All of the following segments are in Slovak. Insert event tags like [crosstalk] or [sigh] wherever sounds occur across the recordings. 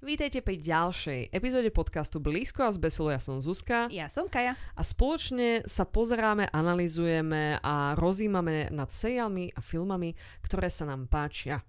Vítejte pri ďalšej epizóde podcastu Blízko a zbesilo. Ja som Zuzka. Ja som Kaja. A spoločne sa pozeráme, analizujeme a rozímame nad seriálmi a filmami, ktoré sa nám páčia.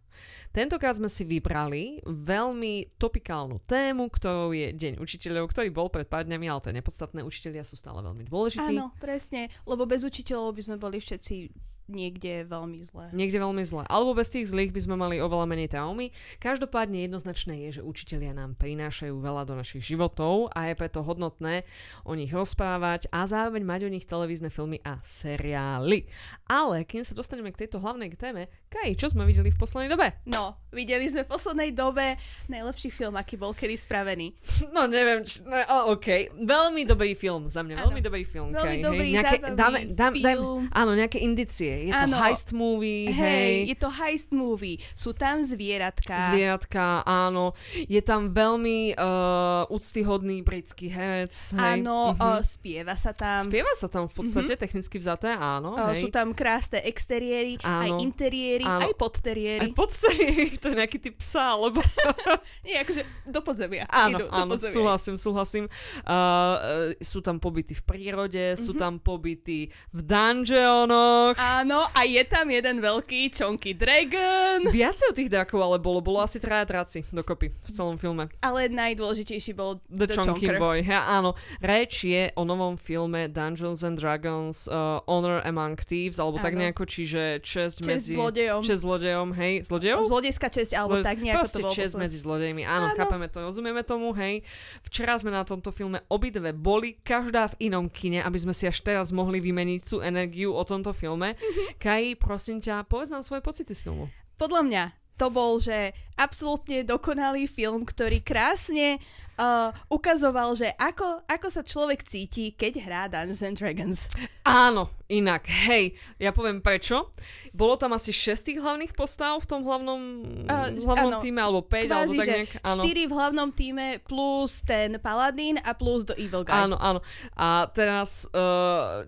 Tentokrát sme si vybrali veľmi topikálnu tému, ktorou je Deň učiteľov, ktorý bol pred pár dňami, ale to je nepodstatné. Učiteľia sú stále veľmi dôležití. Áno, presne, lebo bez učiteľov by sme boli všetci niekde veľmi zle. Niekde veľmi zle. Alebo bez tých zlých by sme mali oveľa menej traumy. Každopádne jednoznačné je, že učitelia nám prinášajú veľa do našich životov a je preto hodnotné o nich rozprávať a zároveň mať o nich televízne filmy a seriály. Ale kým sa dostaneme k tejto hlavnej téme, Kaj, čo sme videli v poslednej dobe? No, videli sme v poslednej dobe najlepší film, aký bol kedy spravený. [laughs] No neviem, či, no, oh, OK. Veľmi dobrý film za mňa, ano. veľmi dobrý film. Veľmi Kaj, dobrý, hej. Nejaké, dáme, dáme, film. áno, nejaké indicie. Je to Áno. heist movie, hej. Hej, je to heist movie. Sú tam zvieratka. Zvieratka, áno. Je tam veľmi uh, úctyhodný britský herec. Hej. Áno, Mhm. o, spieva sa tam. Spieva sa tam v podstate, technicky vzaté, áno. O, hej. sú tam krásne exteriéry, aj Áno. interiéry, Áno. aj podteriéry. Aj podstarí, [laughs] to je nejaký typ psa, alebo... [laughs] Nie, akože do podzemia. Áno, Idú do áno, podzemia. súhlasím, súhlasím. Uh, uh, sú tam pobyty v prírode, sú Mhm. tam pobyty v dungeonoch. Áno, a je tam jeden veľký Chonky Dragon. Viacej o tých drakov ale bolo, bolo asi traja draci dokopy v celom filme. Ale najdôležitejší bol The, The, Chonker. Boy. Ja, áno. Reč je o novom filme Dungeons and Dragons uh, Honor Among Thieves, alebo tak Áno. nejako, čiže česť Česť medzi... zlodejom. Česť zlodejom, hej. Zlodejov? Zlodejská česť, alebo Lebo tak nejako proste to bolo. česť posledné. medzi zlodejmi. Áno, Áno. chápeme to, rozumieme tomu, hej. Včera sme na tomto filme obidve boli, každá v inom kine, aby sme si až teraz mohli vymeniť tú energiu o tomto filme. Kai, prosím ťa, povedz nám svoje pocity z filmu. Podľa mňa to bol, že absolútne dokonalý film, ktorý krásne uh, ukazoval, že ako, ako sa človek cíti, keď hrá Dungeons and Dragons. Áno, inak, hej, ja poviem prečo. Bolo tam asi 6 tých hlavných postav v tom hlavnom, A, hlavnom áno. týme, alebo 5, alebo tak že nejak. Áno. 4 v hlavnom týme plus ten Paladín a plus The Evil Guy. Áno, áno. A teraz uh,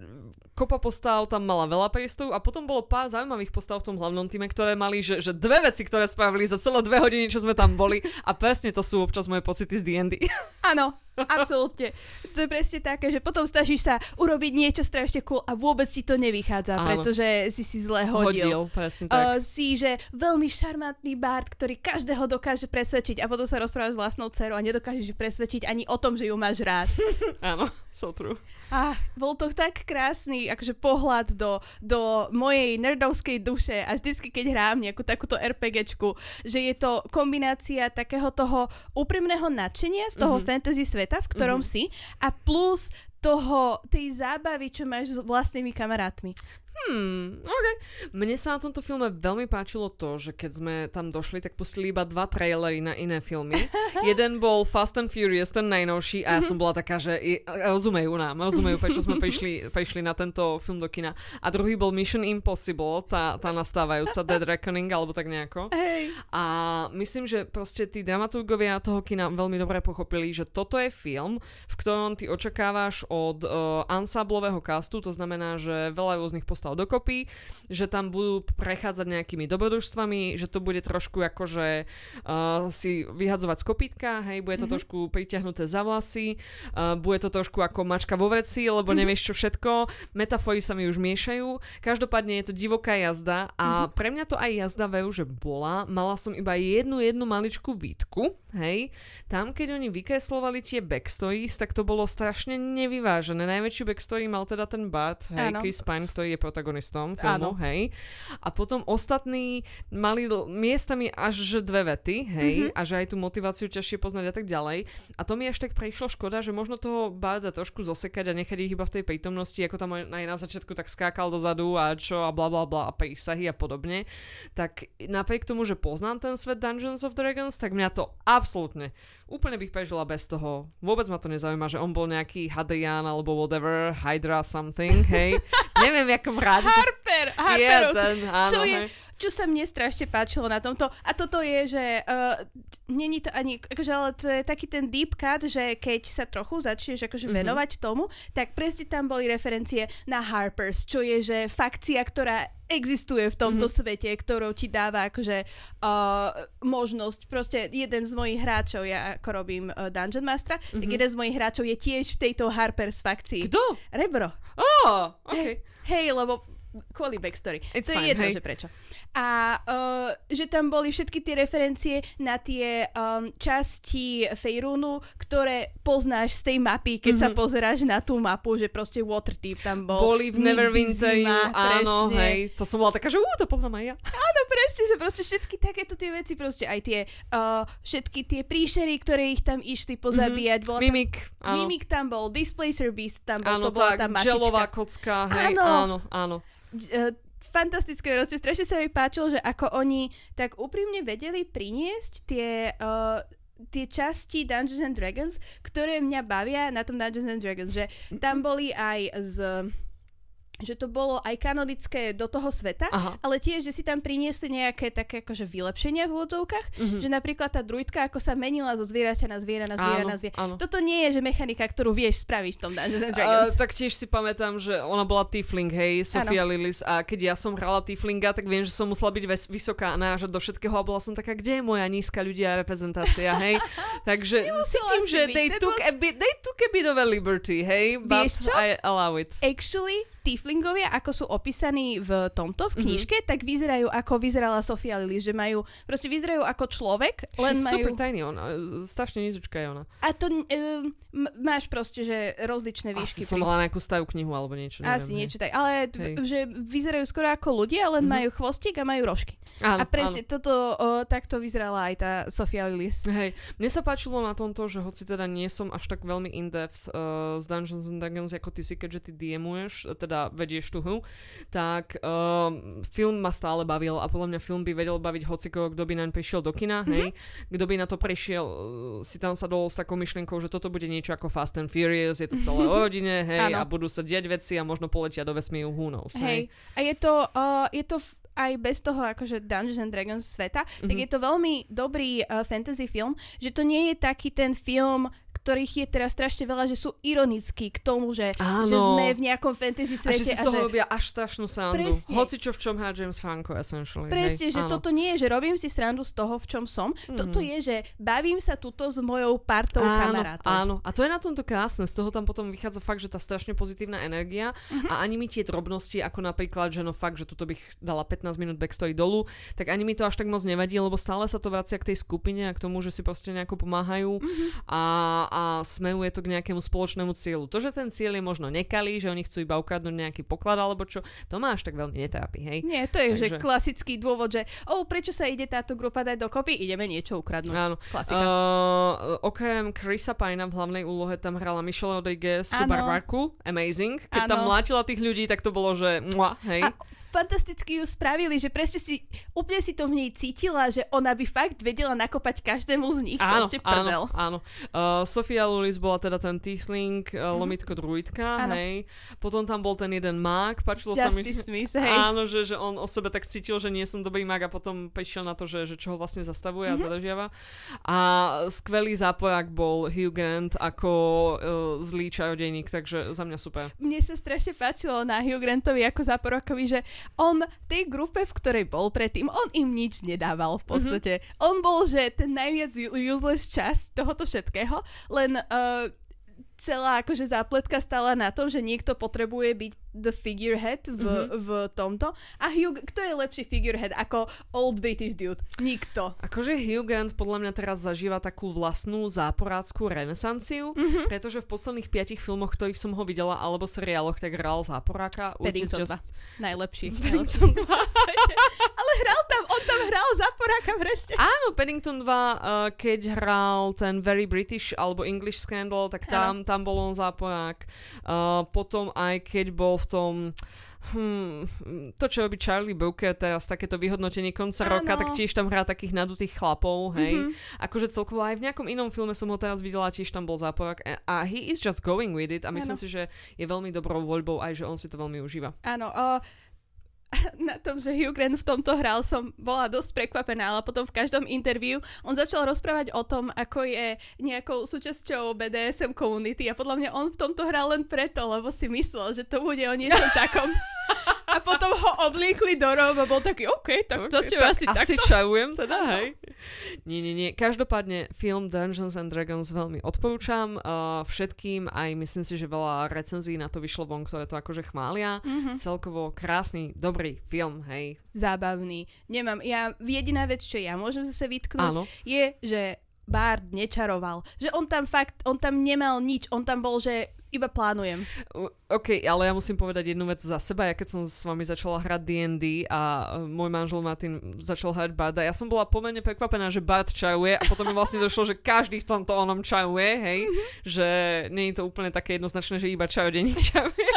kopa postav tam mala veľa priestoru a potom bolo pár zaujímavých postav v tom hlavnom týme, ktoré mali, že, že dve veci, ktoré spravili za celé dve hodiny, čo sme tam boli a presne to sú občas moje pocity z D&D. Áno, absolútne. To je presne také, že potom snažíš sa urobiť niečo strašne cool a vôbec ti to nevychádza, Áno. pretože si si zle hodil. Hodil, presne tak. Uh, si, že veľmi šarmantný bard, ktorý každého dokáže presvedčiť a potom sa rozprávaš s vlastnou dcerou a nedokážeš ju presvedčiť ani o tom, že ju máš rád. [laughs] Áno, so true. Ah, bol to tak krásny akože pohľad do, do mojej nerdovskej duše a vždycky, keď hrám nejakú takúto RPGčku, že je to kombinácia takého toho úprimného nadšenia z toho Mhm. fantasy sveta, v ktorom Mhm. si a plus toho, tej zábavy, čo máš s vlastnými kamarátmi. Hmm, OK. Mne sa na tomto filme veľmi páčilo to, že keď sme tam došli, tak pustili iba dva trailery na iné filmy. [laughs] Jeden bol Fast and Furious, ten najnovší, a ja som bola taká, že i- rozumejú nám, rozumejú, prečo sme prišli, prišli na tento film do kina. A druhý bol Mission Impossible, tá, tá nastávajúca Dead [laughs] Reckoning, alebo tak nejako. Hej. A myslím, že proste tí dramaturgovia toho kina veľmi dobre pochopili, že toto je film, v ktorom ty očakávaš od uh, ansamblového castu, to znamená, že veľa rôznych postav dokopy, že tam budú prechádzať nejakými dobrodružstvami, že to bude trošku akože uh, si vyhadzovať z kopítka, hej, bude to Mhm. trošku pritiahnuté za vlasy, uh, bude to trošku ako mačka vo veci, lebo Mhm. nevieš čo všetko, metafory sa mi už miešajú, každopádne je to divoká jazda a Mhm. pre mňa to aj jazda veru, že bola, mala som iba jednu, jednu maličkú výtku, hej, tam keď oni vykreslovali tie backstories, tak to bolo strašne nevyvážené. Najväčšiu backstory mal teda ten Bart, hej, Áno. Chris Pine, ktorý je protagonistom filmu, Áno. hej. A potom ostatní mali l- miestami až dve vety, hej, Mhm. a že aj tú motiváciu ťažšie poznať a tak ďalej. A to mi až tak prišlo škoda, že možno toho Barda trošku zosekať a nechať ich iba v tej prítomnosti, ako tam aj na začiatku tak skákal dozadu a čo a bla bla bla a prísahy a podobne. Tak napriek tomu, že poznám ten svet Dungeons of Dragons, tak mňa to absolútne úplne bych prežila bez toho. Vôbec ma to nezaujíma, že on bol nejaký Hadrian alebo whatever, Hydra something, hej. [laughs] Neviem, jakom rádi. Harper! je Harperovci. ten, áno, Čo je, hej. Čo sa mne strašne páčilo na tomto, a toto je, že uh, není to ani, akože, ale to je taký ten deep cut, že keď sa trochu začneš akože Mhm. venovať tomu, tak presne tam boli referencie na Harpers, čo je, že fakcia, ktorá existuje v tomto Mhm. svete, ktorou ti dáva akože uh, možnosť, proste jeden z mojich hráčov, ja ako robím uh, Dungeon Mastera, tak Mhm. jeden z mojich hráčov je tiež v tejto Harpers fakcii. Kto? Rebro. Oh, OK. Hej, lebo kvôli backstory. It's to je fine, jedno, hej. že prečo. A uh, že tam boli všetky tie referencie na tie um, časti Fejrúnu, ktoré poznáš z tej mapy, keď sa Mhm. pozeráš na tú mapu, že proste Waterdeep tam bol. Boli v nikdy Neverwinter, zima, áno, presne. hej. To som bola taká, že ú, to poznám aj ja. Áno, presne, že proste všetky takéto tie veci, proste aj tie, uh, všetky tie príšery, ktoré ich tam išli pozabíjať. Tam, Mimik, áno. Mimik tam bol, Displacer Beast tam bol, Áno, to bola tak, tá mačička. gelová kocka, hej, Áno. áno, áno. Uh, fantastické, proste strašne sa mi páčilo, že ako oni tak úprimne vedeli priniesť tie... Uh, tie časti Dungeons and Dragons, ktoré mňa bavia na tom Dungeons and Dragons, že tam boli aj z že to bolo aj kanonické do toho sveta, Aha. ale tiež, že si tam priniesli nejaké také akože vylepšenia v úvodzovkách, Mhm. že napríklad tá druidka, ako sa menila zo zvieraťa na zviera na zviera Áno, na zviera. áno. Toto nie je, že mechanika, ktorú vieš spraviť v tom Dungeons and Dragons. tak tiež si pamätám, že ona bola Tiefling, hej, Sofia Lillis a keď ja som hrala Tieflinga, tak viem, že som musela byť ves- vysoká a nážať do všetkého a bola som taká, kde je moja nízka ľudia reprezentácia, hej. [laughs] Takže cítim, že byť, they took, was- a bit, they took a bit of a liberty, hej, but Vieš čo? I allow it. Actually, tieflingovia, ako sú opísaní v tomto, Mhm. v knižke, mm-hmm. tak vyzerajú ako vyzerala Sofia Lily, že majú, proste vyzerajú ako človek, len She's majú... super tiny, ona, strašne nizučka je ona. A to um, máš proste, že rozličné výšky. Asi som mala nejakú stajú knihu alebo niečo, neviem. Asi niečo tak, ale Hej. že vyzerajú skoro ako ľudia, len Mhm. majú chvostík a majú rožky. Áno, a presne áno. toto, o, takto vyzerala aj tá Sofia Lilis. Hej, mne sa páčilo na tomto, že hoci teda nie som až tak veľmi in-depth uh, z Dungeons and Dragons ako ty si, keďže ty DMuješ, teda vedieš tú hru, tak um, film ma stále bavil a podľa mňa film by vedel baviť hocikoho, kto by naň prišiel do kina, Mhm. hej, kto by na to prešiel, uh, si tam sa dol s takou myšlienkou, že toto bude niečo ako Fast and Furious, je to celé o [laughs] rodine, hej, a budú sa diať veci a možno poletia do vesmíru, who knows, Hej. A je to, uh, je to f- aj bez toho akože Dungeons and Dragons sveta, mm-hmm. tak Mhm. je to veľmi dobrý uh, fantasy film, že to nie je taký ten film, ktorých je teraz strašne veľa, že sú ironickí k tomu, že, Áno. že sme v nejakom fantasy A že svete si z toho robia až strašnú sandu. Presne. Hoci čo v čom hrá James Franco, essentially. Presne, hej. že Áno. toto nie je, že robím si srandu z toho, v čom som. Mhm. Toto je, že bavím sa tuto s mojou partou áno, kamarátov. áno, a to je na tomto krásne, z toho tam potom vychádza fakt, že tá strašne pozitívna energia Mhm. a ani mi tie drobnosti, ako napríklad, že no fakt, že tuto bych dala 15 minút backstory dolu, tak ani mi to až tak moc nevadí, lebo stále sa to vracia k tej skupine a k tomu, že si proste nejako pomáhajú Mhm. a, a smeruje to k nejakému spoločnému cieľu. To, že ten cieľ je možno nekalý, že oni chcú iba ukradnúť nejaký poklad alebo čo, to ma až tak veľmi netrápi, hej. Nie, to je že Takže- klasický dôvod, že oh, prečo sa ide táto grupa dať dokopy, ideme niečo ukradnúť. Áno. Klasika. Uh, okrem Chrisa Pina v hlavnej úlohe tam hrala Michelle Rodriguez, tú barbarku, amazing. Keď tam Áno. mlátila tých ľudí, tak to bolo, že mua, hej. A fantasticky ju spravili, že presne si, úplne si to v nej cítila, že ona by fakt vedela nakopať každému z nich. Áno, proste prdel. áno, áno. Uh, Sofia Lulis bola teda ten tiefling, uh, lomitko druidka, Mhm. Áno. hej. Potom tam bol ten jeden mák, páčilo sa mi... Smith, hej. Áno, že, že on o sebe tak cítil, že nie som dobrý mag a potom prišiel na to, že, že čo ho vlastne zastavuje Mhm. a zadržiava. A skvelý záporák bol Hugh Grant ako uh, zlý čarodejník, takže za mňa super. Mne sa strašne páčilo na Hugh Grantovi ako záporokovi, že on tej grupe, v ktorej bol predtým, on im nič nedával v podstate. Mm-hmm. On bol, že ten najviac useless časť tohoto všetkého, len uh, celá akože zápletka stála na tom, že niekto potrebuje byť the figurehead v, Mhm. mm-hmm. v tomto. A Hugh, kto je lepší figurehead ako old British dude? Nikto. Akože Hugh Grant podľa mňa teraz zažíva takú vlastnú záporáckú renesanciu, Mhm. pretože v posledných piatich filmoch, ktorých som ho videla, alebo seriáloch, tak hral záporáka. Paddington just... Najlepší. [laughs] najlepší. na svete. [laughs] Ale hral tam, on tam hral záporáka presne. Áno, Paddington 2, uh, keď hral ten Very British alebo English Scandal, tak tam, tam bol on záporák. Uh, potom aj keď bol v tom Hmm, to, čo robí Charlie Brooker teraz, takéto vyhodnotenie konca Áno. roka, tak tiež tam hrá takých nadutých chlapov, hej. Mhm. Akože celkovo aj v nejakom inom filme som ho teraz videla, tiež tam bol záporák a, a he is just going with it a myslím Áno. si, že je veľmi dobrou voľbou aj, že on si to veľmi užíva. Áno, uh, [laughs] na tom, že Hugh Grant v tomto hral, som bola dosť prekvapená, ale potom v každom interviu on začal rozprávať o tom, ako je nejakou súčasťou BDSM komunity a podľa mňa on v tomto hral len preto, lebo si myslel, že to bude o niečom [laughs] takom. A potom ho oblíkli do rov a bol taký, OK, tak to asi tak, asi takto. čaujem teda, hej. Nie, nie, nie. Každopádne film Dungeons and Dragons veľmi odporúčam uh, všetkým, aj myslím si, že veľa recenzií na to vyšlo von, ktoré to akože chmália. Mm-hmm. Celkovo krásny, dobrý film, hej. Zábavný. Nemám, ja, jediná vec, čo ja môžem zase vytknúť, Áno. je, že Bard nečaroval. Že on tam fakt, on tam nemal nič, on tam bol, že iba plánujem. OK, ale ja musím povedať jednu vec za seba. Ja keď som s vami začala hrať D&D a e, môj manžel Martin začal hrať Barda, ja som bola pomerne prekvapená, že Bard čajuje a potom mi vlastne došlo, že každý v tomto onom čajuje, hej? Mm-hmm. Že nie je to úplne také jednoznačné, že iba čajodeník čajuje.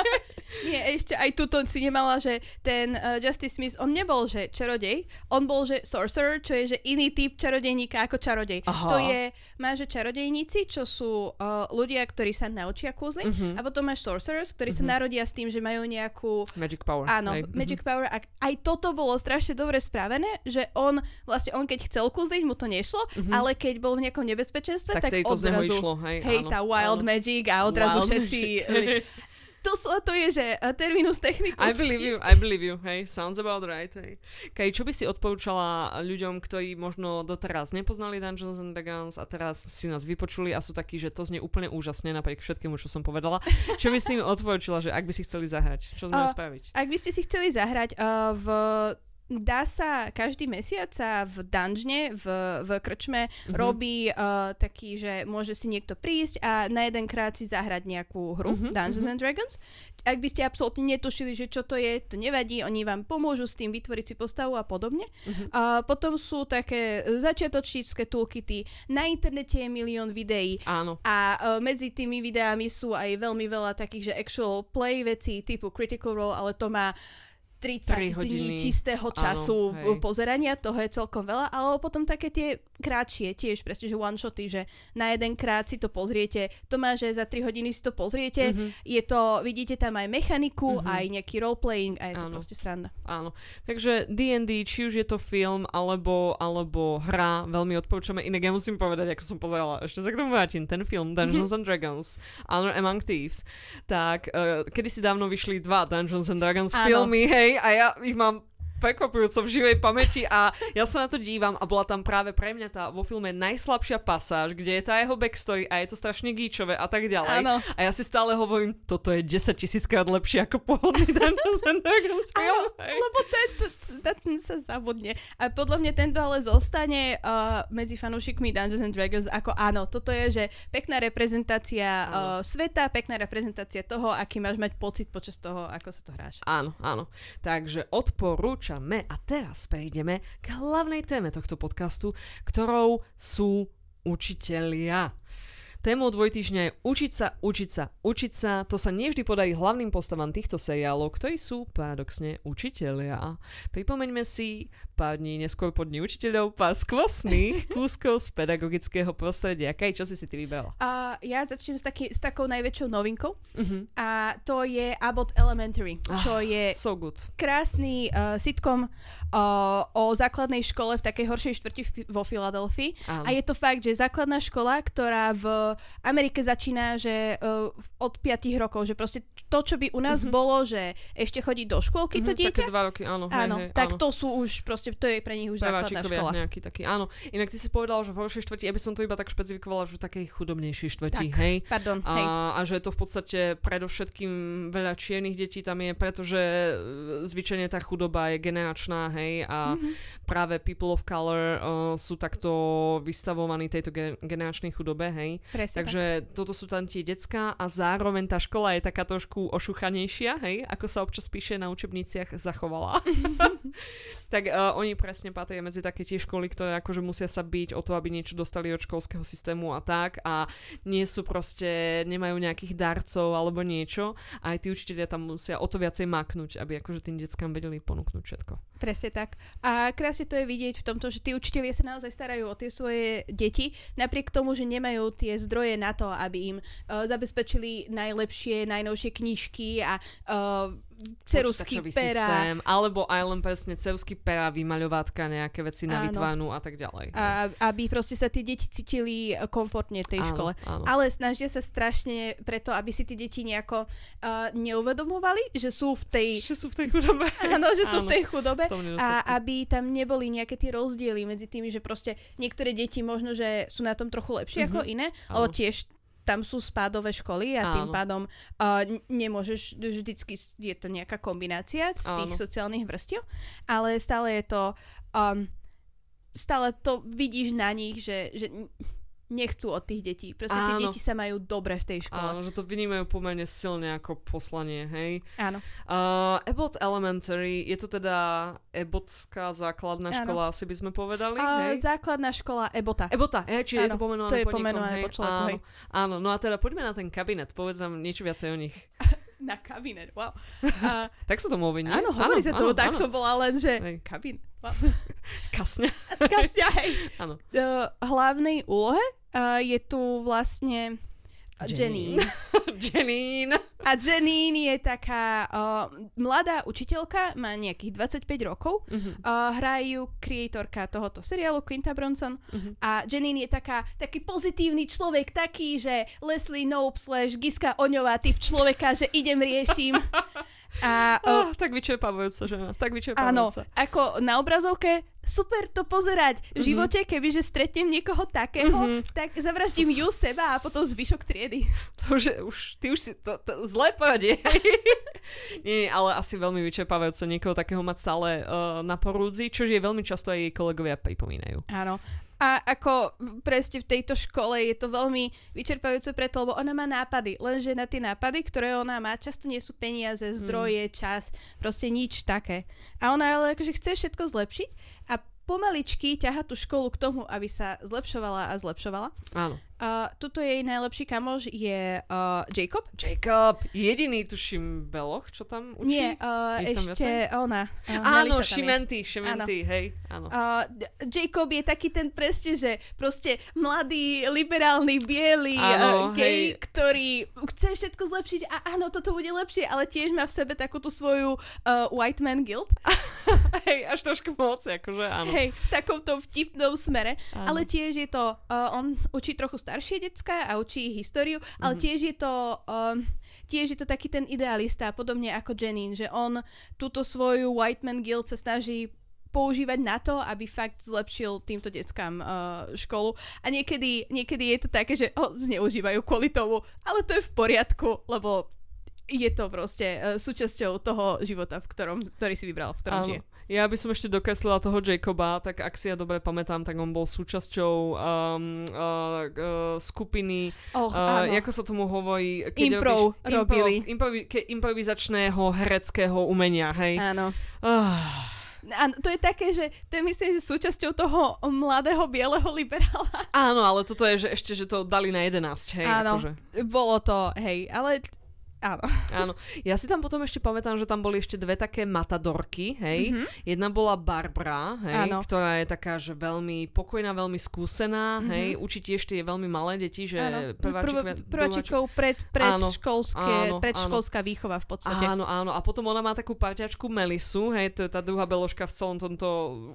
Nie, ešte aj tuto si nemala, že ten uh, Justice Smith, on nebol, že čarodej, on bol, že sorcerer, čo je, že iný typ čarodejníka ako čarodej. Aha. To je, máš, že čarodejníci, čo sú uh, ľudia, ktorí sa naučia kúzliť uh-huh. a potom máš sorcerers, ktorí uh-huh. sa mhm. narodia s tým, že majú nejakú... Magic power. Áno, aj. magic uh-huh. power. A aj toto bolo strašne dobre spravené, že on, vlastne on keď chcel kúzliť, mu to nešlo, uh-huh. ale keď bol v nejakom nebezpečenstve, tak, tak odrazu... z neho išlo, hej, hej áno, tá wild áno. magic a odrazu wild všetci... [laughs] to, to je, že uh, terminus technicus. I believe you, I believe you, hej, sounds about right, hej. Kaj, čo by si odporúčala ľuďom, ktorí možno doteraz nepoznali Dungeons and Dragons a teraz si nás vypočuli a sú takí, že to znie úplne úžasne napriek všetkému, čo som povedala. [laughs] Čo by si im odporúčila, že ak by si chceli zahrať? Čo sme uh, spraviť? Ak by ste si chceli zahrať uh, v dá sa každý mesiac sa v dungeone, v, v krčme mm-hmm. robí uh, taký, že môže si niekto prísť a na jeden krát si zahrať nejakú hru mm-hmm. Dungeons mm-hmm. and Dragons. Ak by ste absolútne netušili, že čo to je, to nevadí, oni vám pomôžu s tým vytvoriť si postavu a podobne. Mm-hmm. A potom sú také začiatočnícke toolkity, na internete je milión videí Áno. a uh, medzi tými videami sú aj veľmi veľa takých, že actual play veci typu Critical Role, ale to má 30 hodiny. dní čistého času Áno, pozerania, toho je celkom veľa, ale potom také tie krátšie, tiež presne, že one shoty, že na jeden krát si to pozriete, to má, že za 3 hodiny si to pozriete, mm-hmm. je to, vidíte tam aj mechaniku, mm-hmm. aj nejaký roleplaying a je to Áno. proste sranda. Áno, takže D&D, či už je to film alebo, alebo hra, veľmi odporúčame. Inak ja musím povedať, ako som pozerala, ešte sa k tomu vrátim, ten film Dungeons mm-hmm. and Dragons, Honor Among Thieves, tak uh, kedy si dávno vyšli dva Dungeons and Dragons Áno. filmy, hej, a ja ich mám prekvapujúco v živej pamäti a ja sa na to dívam a bola tam práve pre mňa tá vo filme najslabšia pasáž, kde je tá jeho backstory a je to strašne gíčové a tak ďalej. Áno. A ja si stále hovorím, toto je 10 tisíckrát lepšie ako pohodný Dungeons and Dragons film. lebo tento, ten sa zabudne. A podľa mňa tento ale zostane uh, medzi fanúšikmi Dungeons and Dragons ako áno, toto je, že pekná reprezentácia uh, sveta, pekná reprezentácia toho, aký máš mať pocit počas toho, ako sa to hráš. Áno, áno. Takže odporúčam odporúčame a teraz prejdeme k hlavnej téme tohto podcastu, ktorou sú učitelia. Témou dvojtýždňa je učiť sa, učiť sa, učiť sa. To sa nevždy podarí hlavným postavám týchto seriálov, ktorí sú paradoxne učitelia. Pripomeňme si pár dní neskôr pod dní učiteľov pár skvostných kúskov z pedagogického prostredia. Kaj, čo si si ty vybrala? Uh, ja začnem s, taký, s takou najväčšou novinkou uh-huh. a to je Abbott Elementary, čo ah, je so good. krásny uh, sitcom uh, o základnej škole v takej horšej štvrti vo Filadelfii. A je to fakt, že základná škola, ktorá v Amerike začína, že uh, od 5 rokov, že proste to, čo by u nás mm-hmm. bolo, že ešte chodí do škôlky mm-hmm, to dieťa. Také dva roky, áno. Áno, hej, tak áno. to sú už proste, to je pre nich už základná škola. nejaký taký, áno. Inak ty si povedal, že v horšej štvrti, ja by som to iba tak špecifikovala, že v takej chudobnejšej štvrti, tak, hej. Pardon, a, hej. a že je to v podstate predovšetkým veľa čiernych detí tam je, pretože e, zvyčajne tá chudoba je generačná, hej, a mm-hmm. práve people of color uh, sú takto vystavovaní tejto ge- generačnej chudobe, hej. Presne Takže tak. toto sú tam tie decka a zároveň tá škola je taká trošku ošuchanejšia, hej, ako sa občas píše na učebniciach zachovala. [laughs] tak uh, oni presne patria medzi také tie školy, ktoré akože musia sa byť o to, aby niečo dostali od školského systému a tak a nie sú proste, nemajú nejakých darcov alebo niečo a aj tí učiteľia tam musia o to viacej maknúť, aby akože tým deckám vedeli ponúknuť všetko. Presne tak. A krásne to je vidieť v tomto, že tí učiteľia sa naozaj starajú o tie svoje deti, napriek tomu, že nemajú tie zdroje na to, aby im uh, zabezpečili najlepšie, najnovšie knižky a uh, cerusky, pera. systém, alebo aj len presne cerusky pera, vymaľovátka, nejaké veci na Áno. vytvánu a tak ďalej. A, aby proste sa tie deti cítili eh, komfortne v tej Áno, škole. áno. Ale snažia sa strašne preto, aby si tie deti nejako uh, neuvedomovali, že sú v tej Že sú v tej chudobe. [laughs] Áno, že sú v Áno, tej chudobe v a aby tam neboli nejaké tie rozdiely medzi tými, že proste niektoré deti možno, že sú na tom trochu lepšie Mhm. ako iné, Áno. ale tiež tam sú spádové školy a tým Áno. pádom uh, nemôžeš, vždycky je to nejaká kombinácia z tých Áno. sociálnych vrstiev, ale stále je to um, stále to vidíš na nich, že, že nechcú od tých detí. Proste tie Áno. deti sa majú dobre v tej škole. Áno, že to vnímajú pomerne silne ako poslanie, hej. Áno. Uh, Abbott Elementary, je to teda Ebottská základná Áno. škola, asi by sme povedali, A hej? základná škola Ebota. Ebota, hej, či je Áno, to pomenované to je po niekom, pomenované hej? po človeku, áno, hej. áno, no a teda poďme na ten kabinet, povedz nám niečo viacej o nich. [laughs] Na kabinet, wow. [laughs] A, Tak sa to hovorí, nie? áno, hovorí sa to, áno, tak áno. som bola len, že Hej. kabinet. Wow. [laughs] Kasňa. Kasťa, hej. Áno. Uh, hlavnej úlohe uh, je tu vlastne Janine. Janine. A Janine [laughs] je taká uh, mladá učiteľka, má nejakých 25 rokov. Mhm, Uh, hrajú kreatorka tohoto seriálu Quinta Bronson mhm. a Janine je taká, taký pozitívny človek, taký, že Leslie Knope slash Giska Oňová typ človeka, že idem, riešim. [laughs] A Oh, tak vyčerpávajúca žena, tak Áno, vyčerpávajúca. ako na obrazovke super to pozerať. V Mhm. živote, kebyže stretnem niekoho takého, Mhm. tak zavraždím ju, seba a potom zvyšok triedy. [laughs] To, že už, ty už si to, to zle povedie. [laughs] Nie, ale asi veľmi vyčerpávajúce niekoho takého mať stále uh, na porúdzi, čo je veľmi často aj jej kolegovia pripomínajú. Áno. A ako presne v tejto škole je to veľmi vyčerpajúce preto, lebo ona má nápady, lenže na tie nápady, ktoré ona má, často nie sú peniaze, zdroje, čas, proste nič také. A ona ale akože chce všetko zlepšiť a pomaličky ťaha tú školu k tomu, aby sa zlepšovala a zlepšovala. Áno. Uh, tuto jej najlepší kamoš je uh, Jacob. Jacob, jediný tuším beloch, čo tam učí? Nie, uh, Je ešte ona. Uh, Áno. Šimenty, Šimenty, hej, áno. Uh, Jacob je taký ten presne, že proste mladý, liberálny, biely Áno, uh, gay, hej. ktorý chce všetko zlepšiť a áno, toto bude lepšie, ale tiež má v sebe takúto svoju uh, white man guilt. [laughs] hej, až trošku moc, akože áno. Hej, v takomto vtipnom smere. Áno. Ale tiež je to, uh, on učí trochu staršie decka a učí ich históriu, ale Mhm. tiež je to... Um, Tiež je to taký ten idealista, podobne ako Janine, že on túto svoju White Man Guild sa snaží používať na to, aby fakt zlepšil týmto deckám uh, školu. A niekedy, niekedy je to také, že ho zneužívajú kvôli tomu, ale to je v poriadku, lebo je to proste uh, súčasťou toho života, v ktorom, ktorý si vybral, v ktorom Áno. žije. Ja by som ešte dokreslila toho Jacoba, tak ak si ja dobre pamätám, tak on bol súčasťou um, uh, uh, skupiny, Oh, uh, ako sa tomu hovorí, Improv robili. improvi, ke, improvizačného hereckého umenia, hej. Áno. Ah, Áno, to je také, že to je myslím, že súčasťou toho mladého bieleho liberála. áno, ale toto je, že ešte, že to dali na 11, hej. Áno. Akože. Bolo to, hej, ale áno. Áno. Ja si tam potom ešte pamätám, že tam boli ešte dve také matadorky, hej. Mhm. Jedna bola Barbara, hej, Áno. ktorá je taká, že veľmi pokojná, veľmi skúsená, Mhm. hej. Učí tiež tie veľmi malé deti, že Áno, prváčik, prv, prváčikov pred, Áno, predškolské, áno, predškolská výchova v podstate. Áno, áno. A potom ona má takú parťačku Melisu, hej, to je tá druhá beložka v celom tomto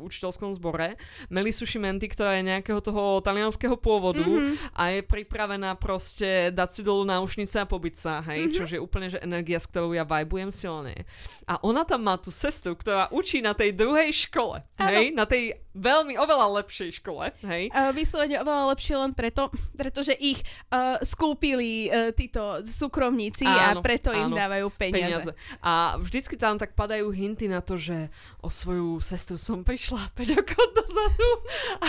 učiteľskom zbore. Melisu Šimenty, ktorá je nejakého toho talianského pôvodu Mhm. a je pripravená proste dať si dolu náušnice a pobiť sa, hej, Mhm. čo je úplne že energia, s ktorou ja vibujem silne. A ona tam má tú sestru, ktorá učí na tej druhej škole, hej, na tej veľmi oveľa lepšej škole, hej. Uh, vyslovene oveľa lepšie len preto, pretože ich uh, skúpili uh, títo súkromníci a Áno, preto im áno. dávajú peniaze. peniaze. A vždycky tam tak padajú hinty na to, že o svoju sestru som prišla [laughs] 5 rokov dozadu,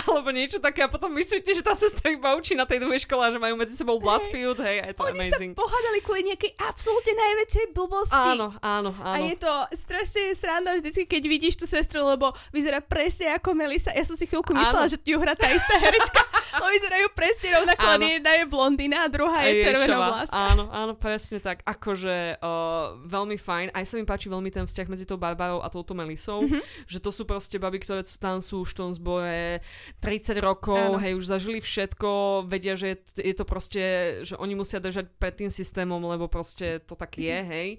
alebo niečo také a potom myslíte, že tá sestra iba učí na tej druhej škole a že majú medzi sebou Bloodfield, hej, a je to Oni amazing. sa pohádali kvôli nejakej absolútne najväčšej blbosti. Áno, áno, A áno. je to strašne sranda vždycky, keď vidíš tú sestru, lebo vyzerá presne ako Melisa, ja som si chvíľku myslela, že ju hrá tá istá herečka, lebo vyzerajú presne rovnako, len jedna je blondína a druhá je červenovláska. Áno, áno, presne tak. Akože uh, veľmi fajn. Aj sa mi páči veľmi ten vzťah medzi tou Barbarou a touto Melisou, mm-hmm. že to sú proste baby, ktoré tam sú už v tom zbore 30 rokov, áno. hej, už zažili všetko, vedia, že je, je to proste, že oni musia držať pred tým systémom, lebo proste to tak je, mm-hmm. hej.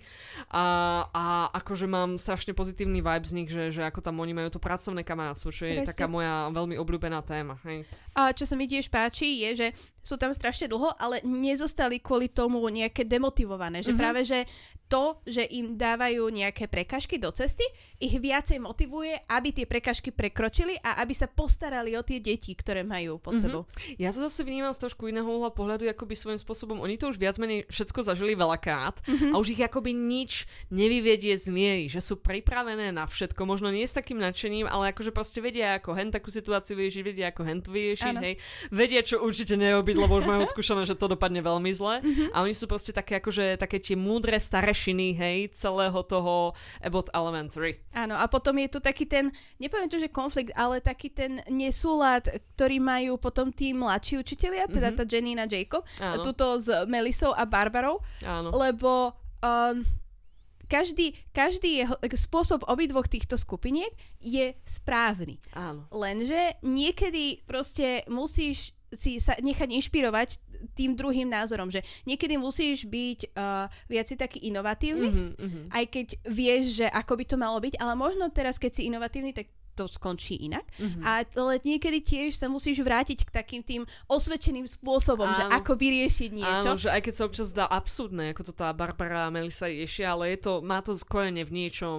A, a akože mám strašne pozitívny vibe z nich, že, že ako tam oni majú to pracovné kamarátstvo, čo je Presne. taká moja veľmi obľúbená téma. Hej. A čo sa mi tiež páči, je, že sú tam strašne dlho, ale nezostali kvôli tomu nejaké demotivované. Že mm-hmm. práve, že to, že im dávajú nejaké prekažky do cesty, ich viacej motivuje, aby tie prekažky prekročili a aby sa postarali o tie deti, ktoré majú pod mm-hmm. sebou. Ja to zase vnímam z trošku iného uhla pohľadu, akoby svojím spôsobom, oni to už viac menej všetko zažili veľakrát mm-hmm. a už ich akoby nič nevyvedie z miery, že sú pripravené na všetko, možno nie s takým nadšením, ale akože proste vedia, ako hen takú situáciu vyriešiť, vedia, ako hen to vyriešiť, hej. Vedia, čo určite nerobiť, lebo už majú odskúšané, že to dopadne veľmi zle. Mm-hmm. A oni sú proste také, akože, také tie múdre staré starešiny, hej, celého toho Abbott Elementary. Áno, a potom je tu taký ten, nepoviem to, že konflikt, ale taký ten nesúlad, ktorý majú potom tí mladší učitelia, teda mm-hmm. tá Jenny a Jacob, Áno. tuto s Melisou a Barbarou, Áno. lebo um, každý, každý jeho, spôsob obidvoch týchto skupiniek je správny. Áno. Lenže niekedy proste musíš si sa nechať inšpirovať tým druhým názorom, že niekedy musíš byť uh, viac si taký inovatívny, mm-hmm, mm-hmm. aj keď vieš, že ako by to malo byť, ale možno teraz, keď si inovatívny, tak to skončí inak. Mm-hmm. A, ale niekedy tiež sa musíš vrátiť k takým tým osvedčeným spôsobom, áno. že ako vyriešiť niečo. Áno, že aj keď sa občas dá absurdné, ako to tá Barbara a Melisa riešia, ale je to, má to skorene v niečom,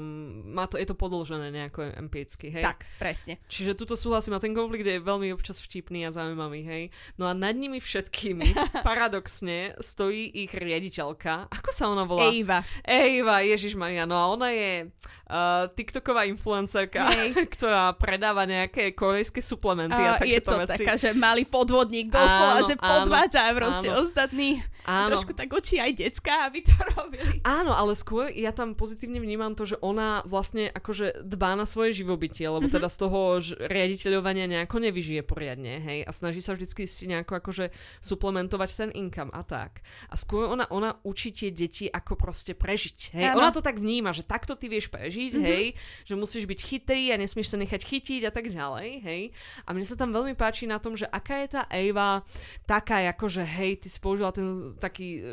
má to, je to podložené nejako empiricky, hej? Tak, presne. Čiže tuto súhlasím a ten konflikt je veľmi občas vtipný a zaujímavý, hej? No a nad nimi všetkými, [laughs] paradoxne, stojí ich riaditeľka. Ako sa ona volá? Eva. Eva, Ježiš Maria. No a ona je uh, TikToková influencerka, [laughs] ktorá predáva nejaké korejské suplementy a, a takéto Je to veci. taká, že malý podvodník doslova, áno, že podvádza áno, proste áno. ostatní. Áno. Trošku tak učí aj decka, aby to robili. Áno, ale skôr ja tam pozitívne vnímam to, že ona vlastne akože dbá na svoje živobytie, lebo mm-hmm. teda z toho riaditeľovania nejako nevyžije poriadne, hej, a snaží sa vždycky si nejako akože suplementovať ten income a tak. A skôr ona, ona učí tie deti, ako proste prežiť, hej. Áno. Ona to tak vníma, že takto ty vieš prežiť, mm-hmm. hej, že musíš byť chytrý a nesmieš sa nechať chytiť a tak ďalej, hej. A mne sa tam veľmi páči na tom, že aká je tá Eva taká, ako že hej, ty si použila ten taký uh,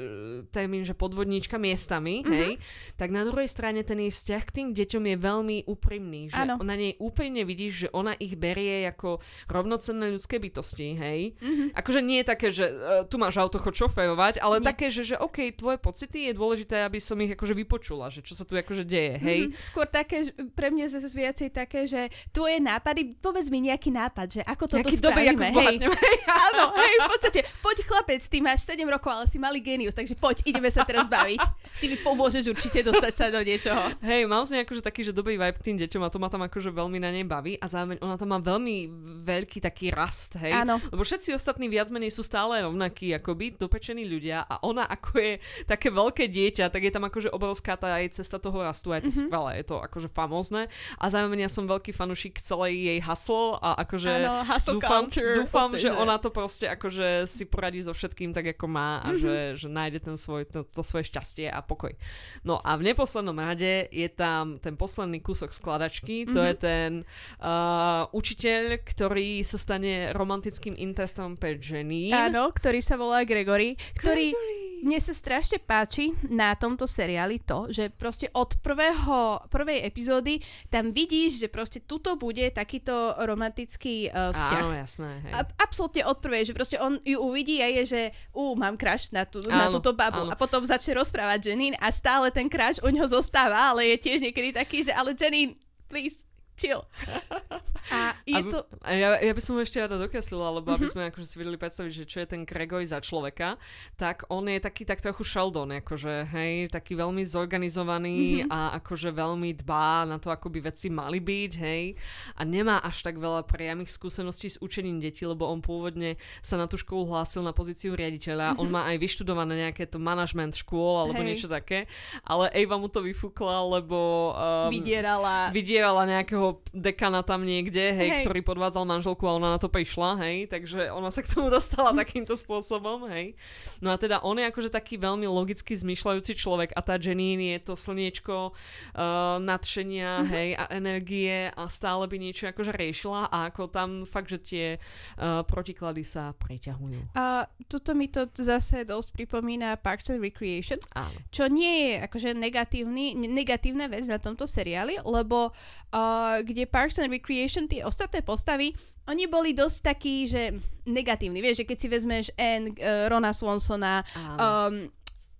termín, že podvodníčka miestami, mm-hmm. hej. Tak na druhej strane ten jej vzťah k tým deťom je veľmi úprimný, že ano. na nej úplne vidíš, že ona ich berie ako rovnocenné ľudské bytosti, hej. Mm-hmm. Akože nie je také, že uh, tu máš auto, chod šoférovať, ale nie. také, že, že OK, tvoje pocity je dôležité, aby som ich akože vypočula, že čo sa tu akože deje, hej. Mm-hmm. Skôr také, pre mňa zase viacej také, že tvoje nápady, povedz mi nejaký nápad, že ako toto Nejaký spravíme. Hej. [laughs] Áno, hej, v podstate, poď chlapec, ty máš 7 rokov, ale si malý genius, takže poď, ideme sa teraz baviť. Ty mi pomôžeš určite dostať sa do niečoho. Hej, mám z akože taký, že dobrý vibe k tým deťom a to ma tam akože veľmi na nej baví a zároveň ona tam má veľmi veľký taký rast, hej. Áno. Lebo všetci ostatní viac menej sú stále rovnakí, ako byť dopečení ľudia a ona ako je také veľké dieťa, tak je tam akože obrovská tá aj cesta toho rastu, aj to mm-hmm. skvelé, je to akože famózne a zároveň ja som veľký fanúšik celej jej haslo a akože ano, dúfam, culture, dúfam že ona to proste akože si poradí so všetkým tak, ako má a mm-hmm. že, že nájde ten svoj, to, to svoje šťastie a pokoj. No a v neposlednom rade je tam ten posledný kúsok skladačky, mm-hmm. to je mhm. ten uh, učiteľ, ktorý sa stane romantickým interestom pre ženy. Áno, ktorý sa volá Gregory, ktorý... Gregory mne sa strašne páči na tomto seriáli to, že proste od prvého, prvej epizódy tam vidíš, že proste tuto bude takýto romantický uh, vzťah. Áno, jasné. Hej. A, absolútne od prvej, že proste on ju uvidí a je, že ú, mám crush na, tú, na túto babu. Áno. A potom začne rozprávať Janine a stále ten crush u ňoho zostáva, ale je tiež niekedy taký, že ale Janine, please, chill. [laughs] A je a, to... A ja, ja by som ho ešte rada dokreslila, lebo mm-hmm. aby mhm. sme akože si vedeli predstaviť, že čo je ten Gregoj za človeka, tak on je taký tak trochu Sheldon, akože, hej, taký veľmi zorganizovaný mm-hmm. a akože veľmi dbá na to, ako by veci mali byť, hej, a nemá až tak veľa priamých skúseností s učením detí, lebo on pôvodne sa na tú školu hlásil na pozíciu riaditeľa, mm-hmm. on má aj vyštudované nejaké to management škôl alebo hej. niečo také, ale Eva mu to vyfúkla, lebo um, vydierala. vydierala nejakého dekana tam niekde niekde, hej, Hej. ktorý podvádzal manželku a ona na to prišla, hej, takže ona sa k tomu dostala [laughs] takýmto spôsobom, hej. No a teda on je akože taký veľmi logicky zmyšľajúci človek a tá Janine je to slniečko uh, nadšenia, hej, a energie a stále by niečo akože riešila a ako tam fakt, že tie uh, protiklady sa preťahujú. A tuto mi to zase dosť pripomína Parks and Recreation, Áno. čo nie je akože negatívny, ne- negatívna vec na tomto seriáli, lebo uh, kde Parks and Recreation, tie ostatné postavy, oni boli dosť takí, že negatívni. Vieš, že keď si vezmeš Anne, uh, Rona Swansona, um,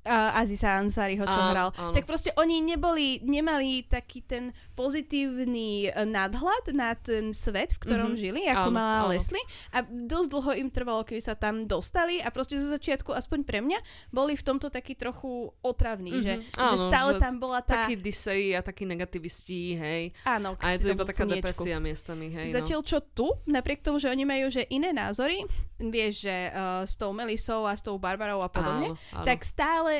uh, Aziza Ansariho, čo Áno, hral, áno. tak proste oni neboli, nemali taký ten pozitívny eh, nadhľad na ten svet, v ktorom Mhm. žili, ako Áno, mala áno. Leslie. A dosť dlho im trvalo, keby sa tam dostali a proste zo začiatku, aspoň pre mňa, boli v tomto taký trochu otravní, že, Mhm, že áno, stále že tam bola tá... Takí diseji a takí negativisti, hej. Áno, A je to iba taká slniečku. depresia miestami, hej. Zatiaľ čo tu, napriek tomu, že oni majú že iné názory, vieš, že uh, s tou Melisou a s tou Barbarou a no. podobne, Áno, áno. tak stále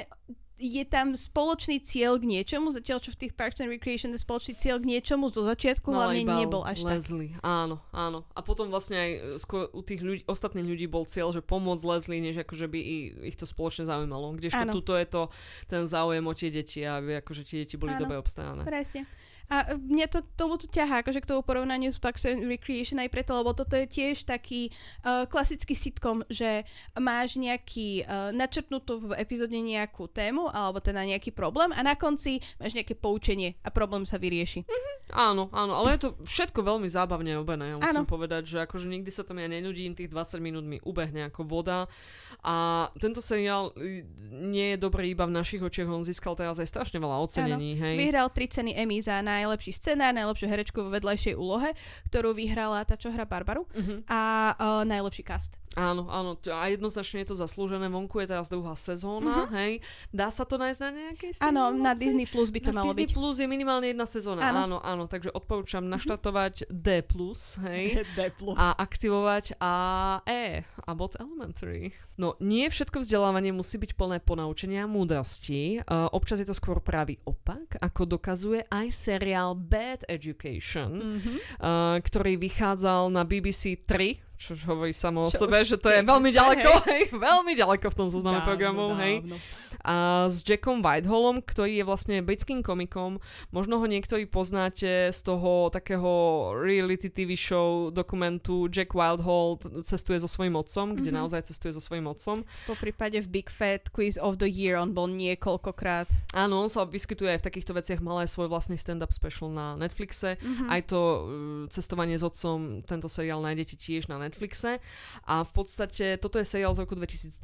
je tam spoločný cieľ k niečomu, zatiaľ čo v tých Parks and Recreation je spoločný cieľ k niečomu zo začiatku Mala hlavne nebol až tak. Leslie. Áno, áno. A potom vlastne aj skôr u tých ľudí, ostatných ľudí bol cieľ, že pomôcť Leslie, než akože by ich to spoločne zaujímalo. Kdežto Áno. tuto je to ten záujem o tie deti, aby akože tie deti boli Áno. dobre obstarané. Presne. A mne to tomu to ťahá, akože k tomu porovnaniu s Parks and Recreation aj preto, lebo toto je tiež taký uh, klasický sitcom, že máš nejaký, uh, načrtnutú v epizódne nejakú tému, alebo teda nejaký problém a na konci máš nejaké poučenie a problém sa vyrieši. Áno, áno, ale je to všetko veľmi zábavne obené, ja musím Áno. povedať, že akože nikdy sa tam ja nenudím, tých 20 minút mi ubehne ako voda a tento seriál nie je dobrý iba v našich očiach, on získal teraz aj strašne veľa ocenení, hej. Vyhral tri ceny Emmy za najlepší scenár, najlepšiu herečku vo vedľajšej úlohe, ktorú vyhrala tá, čo hrá Barbaru, Mhm. a uh, najlepší cast. Áno, áno, a jednoznačne je to zaslúžené. Vonku je teraz druhá sezóna, Mhm. hej. Dá sa to nájsť na nejakej Áno, na? Disney Plus by to na malo Disney byť. Plus je minimálne jedna sezóna, Áno. áno, áno, takže odporúčam naštartovať D+, hej, [laughs] D+. a aktivovať a E, a bod Elementary. No, nie všetko vzdelávanie musí byť plné ponaučenia a múdrosti. Uh, občas je to skôr pravý opak, ako dokazuje aj seriál Bad Education, Mhm. uh, ktorý vychádzal na BBC 3, čo hovorí samo o Čo sebe, že to je je veľmi existuje, ďaleko, hej, [laughs] veľmi ďaleko v tom zozname Dávno, programov, hej. A s Jackom Whitehallom, ktorý je vlastne britským komikom. Možno ho niektorí poznáte z toho takého reality TV show dokumentu Jack Whitehall cestuje so svojím otcom, kde Mhm. naozaj cestuje so svojím otcom. Po prípade v Big Fat Quiz of the Year on bol niekoľkokrát. Áno, on sa vyskytuje aj v takýchto veciach, mal aj svoj vlastný stand-up special na Netflixe. Mhm. Aj to uh, cestovanie s otcom, tento seriál nájdete tiež na Netflixe. A v podstate toto je seriál z roku 2012,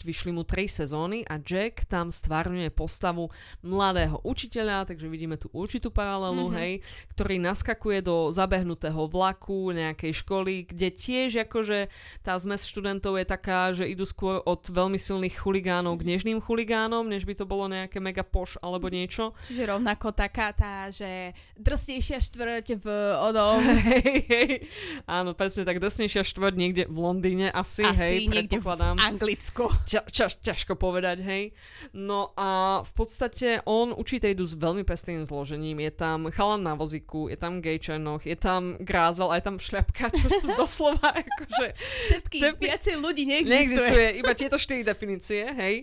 vyšli mu 3 sezóny a Jack tam stvárňuje postavu mladého učiteľa, takže vidíme tu určitú paralelu, Mhm. hej, ktorý naskakuje do zabehnutého vlaku nejakej školy, kde tiež akože tá zmes študentov je taká, že idú skôr od veľmi silných chuligánov k nežným chuligánom, než by to bolo nejaké mega poš alebo niečo. Čiže rovnako taká tá, že drsnejšia štvrť v onom, [laughs] Hej, hej. Áno, presne tak, drsnejšia štvrť niekde v Londýne asi, asi hej, niekde v predpokladám. Anglicku. Ťa, ťa, ťažko povedať, hej. No a v podstate on učí tejdu s veľmi pestrým zložením. Je tam chalan na vozíku, je tam gay černoch, je tam grázel a je tam šľapka, čo sú [laughs] doslova akože Všetky, Defi- viacej ľudí neexistuje. Neexistuje, iba [laughs] tieto štyri definície, hej.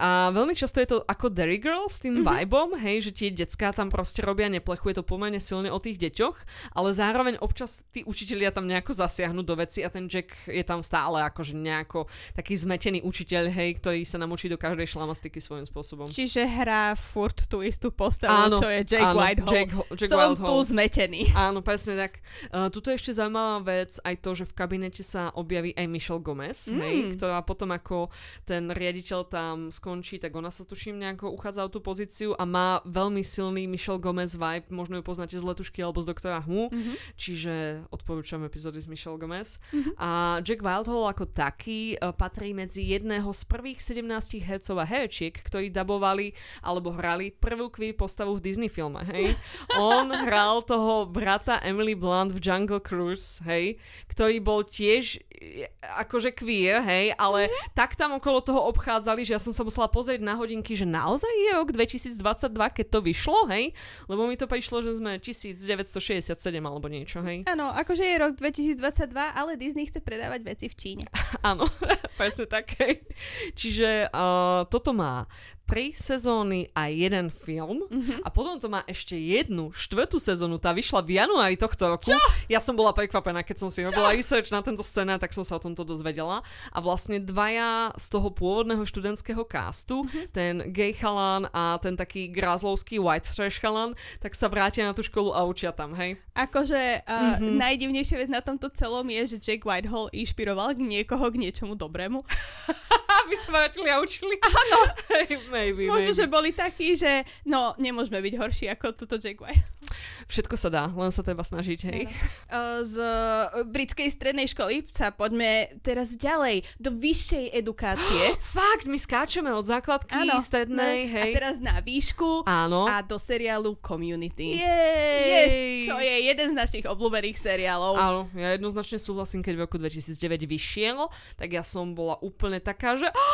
A veľmi často je to ako Derry Girl s tým mm-hmm. vibom, hej, že tie decká tam proste robia neplechu, je to pomerne silne o tých deťoch, ale zároveň občas tí učitelia tam nejako zasiahnu do veci a ten Jack je tam stále akože nejako taký zmetený učiteľ, hej, ktorý sa naučí do každej šlamastiky svojím spôsobom. Čiže hrá furt tú istú postavu, Áno, čo je Jake áno, Whitehall. Jack Jack Som Whitehall. tu zmetený. Áno, presne tak. Uh, tuto je ešte zaujímavá vec aj to, že v kabinete sa objaví aj Michelle Gomez, mm. hej, ktorá potom ako ten riaditeľ tam skončí, tak ona sa tuším nejako uchádza o tú pozíciu a má veľmi silný Michelle Gomez vibe, možno ju poznáte z Letušky alebo z Doktora Who, Mhm. čiže odporúčam epizódy s Michelle Gomez. US. A Jack Wildhall ako taký uh, patrí medzi jedného z prvých 17 hercov a herčiek, ktorí dabovali alebo hrali prvú queer postavu v Disney filme, hej. [laughs] On hral toho brata Emily Blunt v Jungle Cruise, hej, ktorý bol tiež e, akože queer, hej, ale tak tam okolo toho obchádzali, že ja som sa musela pozrieť na hodinky, že naozaj je rok 2022, keď to vyšlo, hej, lebo mi to prišlo, že sme 1967 alebo niečo, hej. Áno, akože je rok 2022, ale Disney chce predávať veci v Číne. [laughs] Áno, [laughs] presne tak. hej. Čiže uh, toto má tri sezóny a jeden film Mhm. a potom to má ešte jednu, štvrtú sezónu, tá vyšla v januári tohto roku. Čo? Ja som bola prekvapená, keď som si robila research na tento scénar, tak som sa o tomto dozvedela. A vlastne dvaja z toho pôvodného študentského castu, Mhm. ten gay chalan a ten taký grázlovský white trash chalan, tak sa vrátia na tú školu a učia tam, hej? Akože uh, Mhm. najdivnejšia vec na tomto celom je, že Jake Whitehall inšpiroval niekoho k niečomu dobrému. [laughs] Aby vrátili a učili. Áno. Maybe, Možno, maybe. že boli takí, že no, nemôžeme byť horší ako túto Jake White. Všetko sa dá, len sa treba snažiť, hej? Uh, z uh, britskej strednej školy sa poďme teraz ďalej do vyššej edukácie. [gasps] Fakt, my skáčeme od základky strednej, no, hej? A teraz na výšku Áno. a do seriálu Community. Jej! Yes, čo je jeden z našich obľúbených seriálov. Áno, ja jednoznačne súhlasím, keď v roku 2009 vyšiel, tak ja som bola úplne taká, že "Á,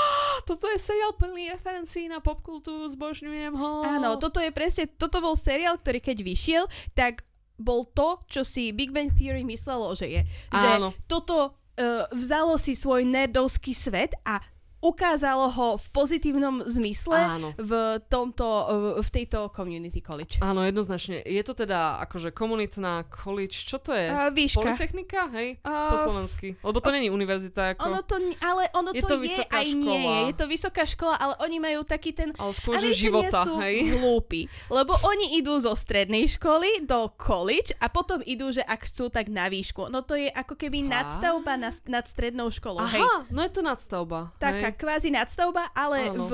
toto je seriál plný referencií na popkultúru, zbožňujem ho. Áno, toto je presne, toto bol seriál, ktorý keď vyšiel, tak bol to, čo si Big Bang Theory myslelo, že je. Že Áno. toto uh, vzalo si svoj nerdovský svet a ukázalo ho v pozitívnom zmysle Áno. v tomto, uh, v tejto community college. Áno, jednoznačne. Je to teda akože komunitná college, čo to je? Uh, výška. Politechnika, hej? Uh, Po slovensky. Lebo to není univerzita, ako... Ono to, ale ono Je to, to je vysoká aj nie škola. je. Je to vysoká škola, ale oni majú taký ten... Ale skôr, že života, sú hej? hlúpi, lebo oni idú zo strednej školy do college a potom idú, že ak chcú, tak na výšku. No to je ako keby nadstavba nad, nad strednou školou. Hej. Aha, no je to nadstavba. Taká hej? kvázi nadstavba, ale Áno. v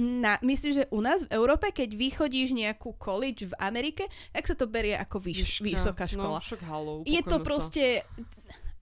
na, myslím, že u nás v Európe, keď vychodíš nejakú college v Amerike, tak sa to berie ako vyš, vysoká škola. No, však halou, je to upokojme sa.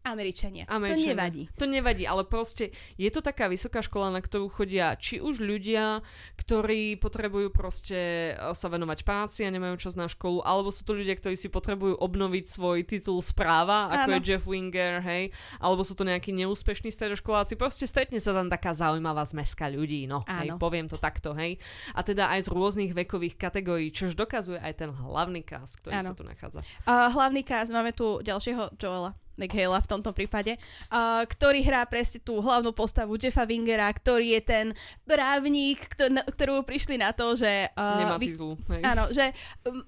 Proste Američania. To Američania. nevadí. To nevadí, ale proste je to taká vysoká škola, na ktorú chodia či už ľudia, ktorí potrebujú proste e, sa venovať práci a nemajú čas na školu, alebo sú to ľudia, ktorí si potrebujú obnoviť svoj titul správa, ako Áno. je Jeff Winger, hej, alebo sú to nejakí neúspešní stredoškoláci, proste stretne sa tam taká zaujímavá zmeska ľudí, no, hej, Áno. poviem to takto, hej. A teda aj z rôznych vekových kategórií, čož dokazuje aj ten hlavný cast, ktorý Áno. sa tu nachádza. Uh, hlavný cast, máme tu ďalšieho Joela. McHale'a v tomto prípade, uh, ktorý hrá presne tú hlavnú postavu Jeffa Wingera, ktorý je ten právnik, kto, na, ktorú prišli na to, že... Uh, Nemá vy- titul, hej. Áno, že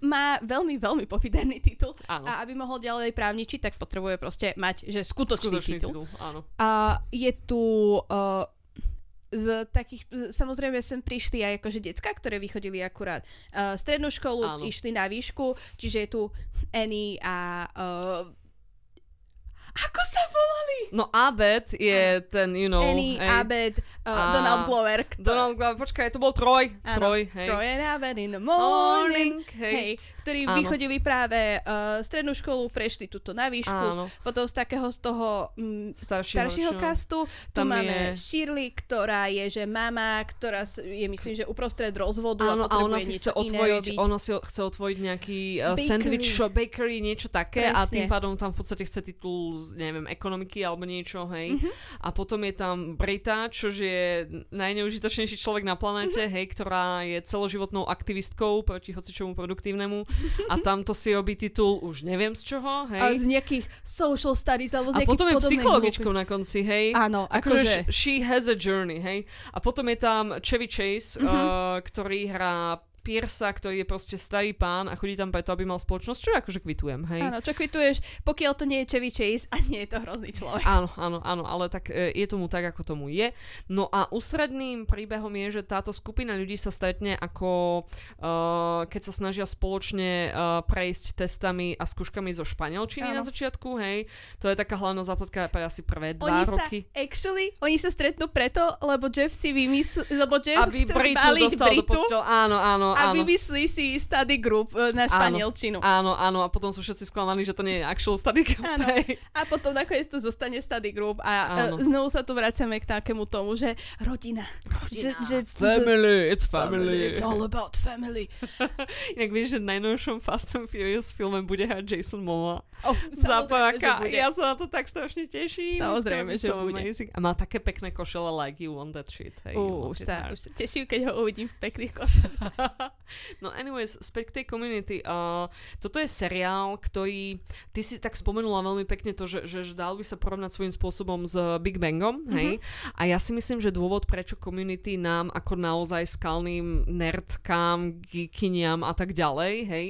má veľmi, veľmi pofiderný titul Áno. a aby mohol ďalej právničiť, tak potrebuje proste mať, že skutočný, Skutočný titul. titul, áno. A je tu uh, z takých, samozrejme sem prišli aj akože decka, ktoré vychodili akurát uh, strednú školu, Áno. išli na výšku, čiže je tu Annie a uh, ako sa volali? No Abed je ten, you know, Annie, hej, Abed, uh, A- Donald Glover. Kto, Donald Glover, počkaj, to bol Troj. Áno, Troj, hej. Troy and Abed in the morning. Morning, hej. Hej, ktorí Áno. vychodili práve uh, strednú školu, prešli tuto na výšku, Áno. potom z takého z toho mm, Staršieho, staršieho čo? kastu. Tu Tam máme je- Shirley, ktorá je, že mama, ktorá je myslím, že uprostred rozvodu Áno, a a ona si chce otvoriť, ona si chce otvoriť nejaký uh, Bakery. sandwich shop, bakery, niečo také a Presne. tým pádom tam v podstate chce titul neviem, ekonomiky alebo niečo, hej. Mhm. A potom je tam Brita, čo je najneužitočnejší človek na planete, Mhm. hej, ktorá je celoživotnou aktivistkou proti hocičomu produktívnemu a tamto si robí titul už neviem z čoho, hej. A z nejakých social studies alebo z A potom je psychologičkou na konci, hej. Áno, Akože sh- she has a journey, hej. A potom je tam Chevy Chase, Mhm. uh, ktorý hrá Piersa, ktorý je proste starý pán a chodí tam preto, aby mal spoločnosť, čo akože kvitujem, hej. Áno, čo kvituješ, pokiaľ to nie je Chevy Chase a nie je to hrozný človek. Áno, áno, áno, ale tak e, je tomu tak, ako tomu je. No a ústredným príbehom je, že táto skupina ľudí sa stretne ako uh, keď sa snažia spoločne uh, prejsť testami a skúškami zo španielčiny Áno. na začiatku, hej. To je taká hlavná zápletka pre asi prvé dva Oni sa, roky. actually, oni sa stretnú preto, lebo Jeff si vymyslel, lebo Jeff Aby chce Britu dostal do Britu postele. Áno, áno, áno, a áno. vymyslí si study group e, na španielčinu. Áno, áno, a potom sú všetci sklamaní, že to nie je actual study group. Áno. A potom nakoniec to zostane study group a Áno. uh, znovu sa tu vracame k takému tomu, že rodina. Rodina. Že, že, Family, it's family. It's all about family. [laughs] Inak vieš, že v najnovšom Fast and Furious filme bude hrať Jason Momoa. Oh, Zapáka. Ja sa na to tak strašne teším. Samozrejme, že bude. amazing. A má také pekné košele like you want that shit. Hey, Uh, už, sa, už sa teším, keď ho uvidím v pekných košach. [laughs] no anyways, späť k tej community. Uh, toto je seriál, ktorý, ty si tak spomenula veľmi pekne to, že, že, že dal by sa porovnať svojím spôsobom s Big Bangom, hej? A ja si myslím, že dôvod, prečo community nám ako naozaj skalným nerdkám, geekiniam a tak ďalej, hej,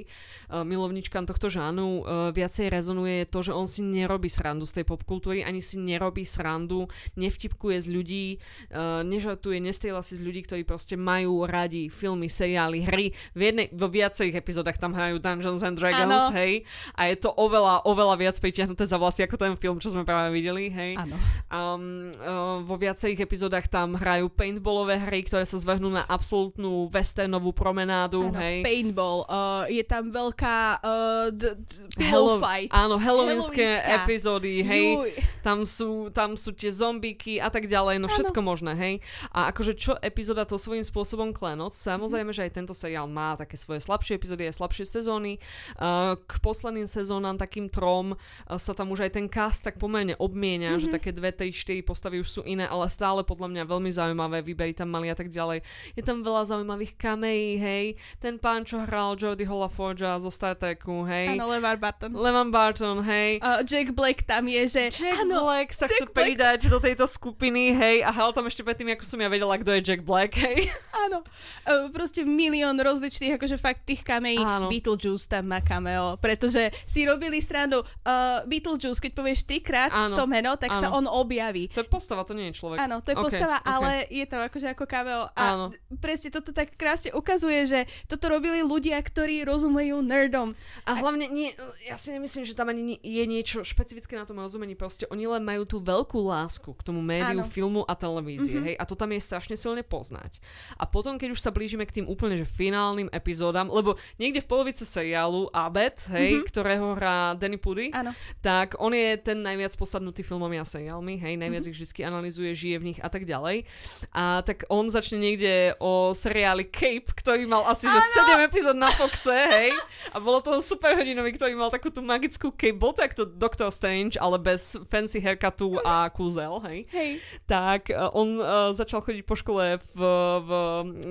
uh, milovničkám tohto žánu, uh, viacej rezonuje je to, že on si nerobí srandu z tej popkultúry, ani si nerobí srandu, nevtipkuje z ľudí, uh, nežartuje, nestriela si z ľudí, ktorí proste majú radi filmy, seriály, hry. V jednej, vo viacerých epizódach tam hrajú Dungeons and Dragons, Áno. hej. A je to oveľa, oveľa viac pritiahnuté za vlasy ako ten film, čo sme práve videli, hej. Áno. Um, uh, vo viacerých epizódach tam hrajú paintballové hry, ktoré sa zvrhnú na absolútnu westernovú promenádu, Áno, hej. paintball, uh, je tam veľká uh, d- d- Hello- fight. Áno, halloweenské epizódy, hej. Juj. Tam sú, tam sú tie zombíky a tak ďalej, no všetko možné, hej. A akože čo epizóda to svojím spôsobom klenoc, Mhm. samozrejme, že aj tento seriál má také svoje slabšie epizódy, aj slabšie sezóny. Uh, k posledným sezónam, takým trom, uh, sa tam už aj ten cast tak pomerne obmienia, Mhm. že také dve, tri, štyri postavy už sú iné, ale stále podľa mňa veľmi zaujímavé, výbery tam mali a tak ďalej. Je tam veľa zaujímavých kamejí, hej. Ten pán, čo hral Jodie Forgea zo Star Treku, hej. Áno, Levar Barton. Levan Barton, hej. Uh, Jack Black tam je, že... Jack áno, Black sa Jack chce Black. pridať do tejto skupiny, hej, a hral tam ešte predtým, ako som ja vedela, kto je Jack Black, hej. Áno. Uh, proste milión rozličných, akože fakt tých kamejí. Áno. Beetlejuice tam má cameo, pretože si robili strandu uh, Beetlejuice, keď povieš trikrát Áno. to meno, tak sa Áno. on objaví. To je postava, to nie je človek. Áno, to je Ok, postava, ok. ale je to akože ako cameo. A Áno. presne toto tak krásne ukazuje, že toto robili ľudia, ktorí rozumejú nerdom. A hlavne, nie, ja si nemyslím, že tam ani je niečo špecifické na tom rozumení. Proste oni len majú tú veľkú lásku k tomu médiu, Áno. filmu a televízie, Mhm. hej. A to tam je strašne silne poznať. A potom, keď už sa blížime k tým úplne že finálnym epizódam, lebo niekde v polovice seriálu Abed, hej, Mhm. ktorého hrá Danny Pudi, Áno. tak on je ten najviac posadnutý filmami a seriálmi, hej, najviac Mhm. ich vždy analizuje, žije v nich a tak ďalej. A tak on začne niekde o seriáli Cape, ktorý mal asi že 7 epizód na Foxe, hej. A bolo to super hrdinový, ktorý mal takú tú magickú Cape, bol to jak to Doctor Strange, ale bez fancy haircutu a kúzel, hej. Hej. Tak uh, on uh, začal chodiť po škole v, v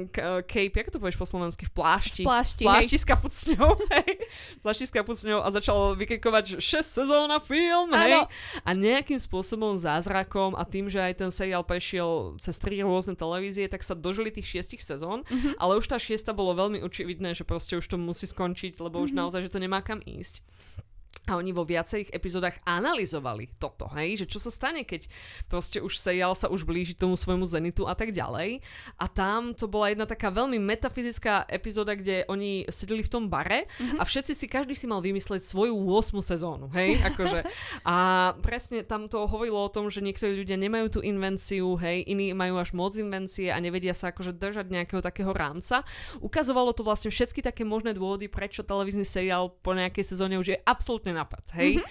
k- Cape, ako to povieš po slovensky, v plášti. Plášti, plášti s kapucňou, [laughs] hej. Plášti s kapucňou a začal vykrikovať, že 6 sezóna film, hej. A nejakým spôsobom zázrakom a tým, že aj ten seriál prešiel cez tri rôzne televízie, tak sa dožili tých šiestich sezón, Mhm. ale už tá šiesta bolo veľmi očividné, že proste už to musí skončiť, lebo už Mhm. naozaj, že to nemá kam ísť. A oni vo viacerých epizódach analyzovali toto, hej, že čo sa stane, keď proste už seriál sa už blíži tomu svojmu zenitu a tak ďalej. A tam to bola jedna taká veľmi metafyzická epizóda, kde oni sedeli v tom bare a všetci si, každý si mal vymysleť svoju 8 sezónu, hej, [laughs] akože. A presne tam to hovorilo o tom, že niektorí ľudia nemajú tú invenciu, hej, iní majú až moc invencie a nevedia sa akože držať nejakého takého rámca. Ukazovalo to vlastne všetky také možné dôvody, prečo televízny seriál po nejakej sezóne už je absolútne napad, hej.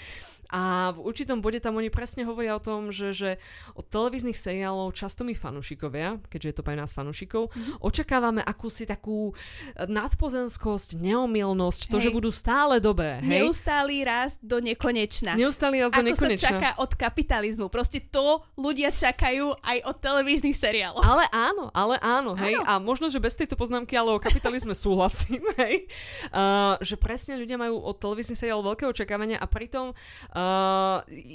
A v určitom bode tam oni presne hovoria o tom, že, že od televíznych seriálov často my fanúšikovia, keďže je to pre nás fanúšikov, očakávame akúsi takú eh, nadpozemskosť, neomilnosť, to, Hej. že budú stále dobré, hej. Neustálý rast do nekonečna. Neustály raz do Ako sa nekonečna. čaká od kapitalizmu. Proste to ľudia čakajú aj od televíznych seriálov. Ale áno, ale áno, hej. Áno. A možno, že bez tejto poznámky, ale o kapitalizme [laughs] súhlasím, hej. Uh, že presne ľudia majú od televíznych seriálov veľké očakávania a pritom uh,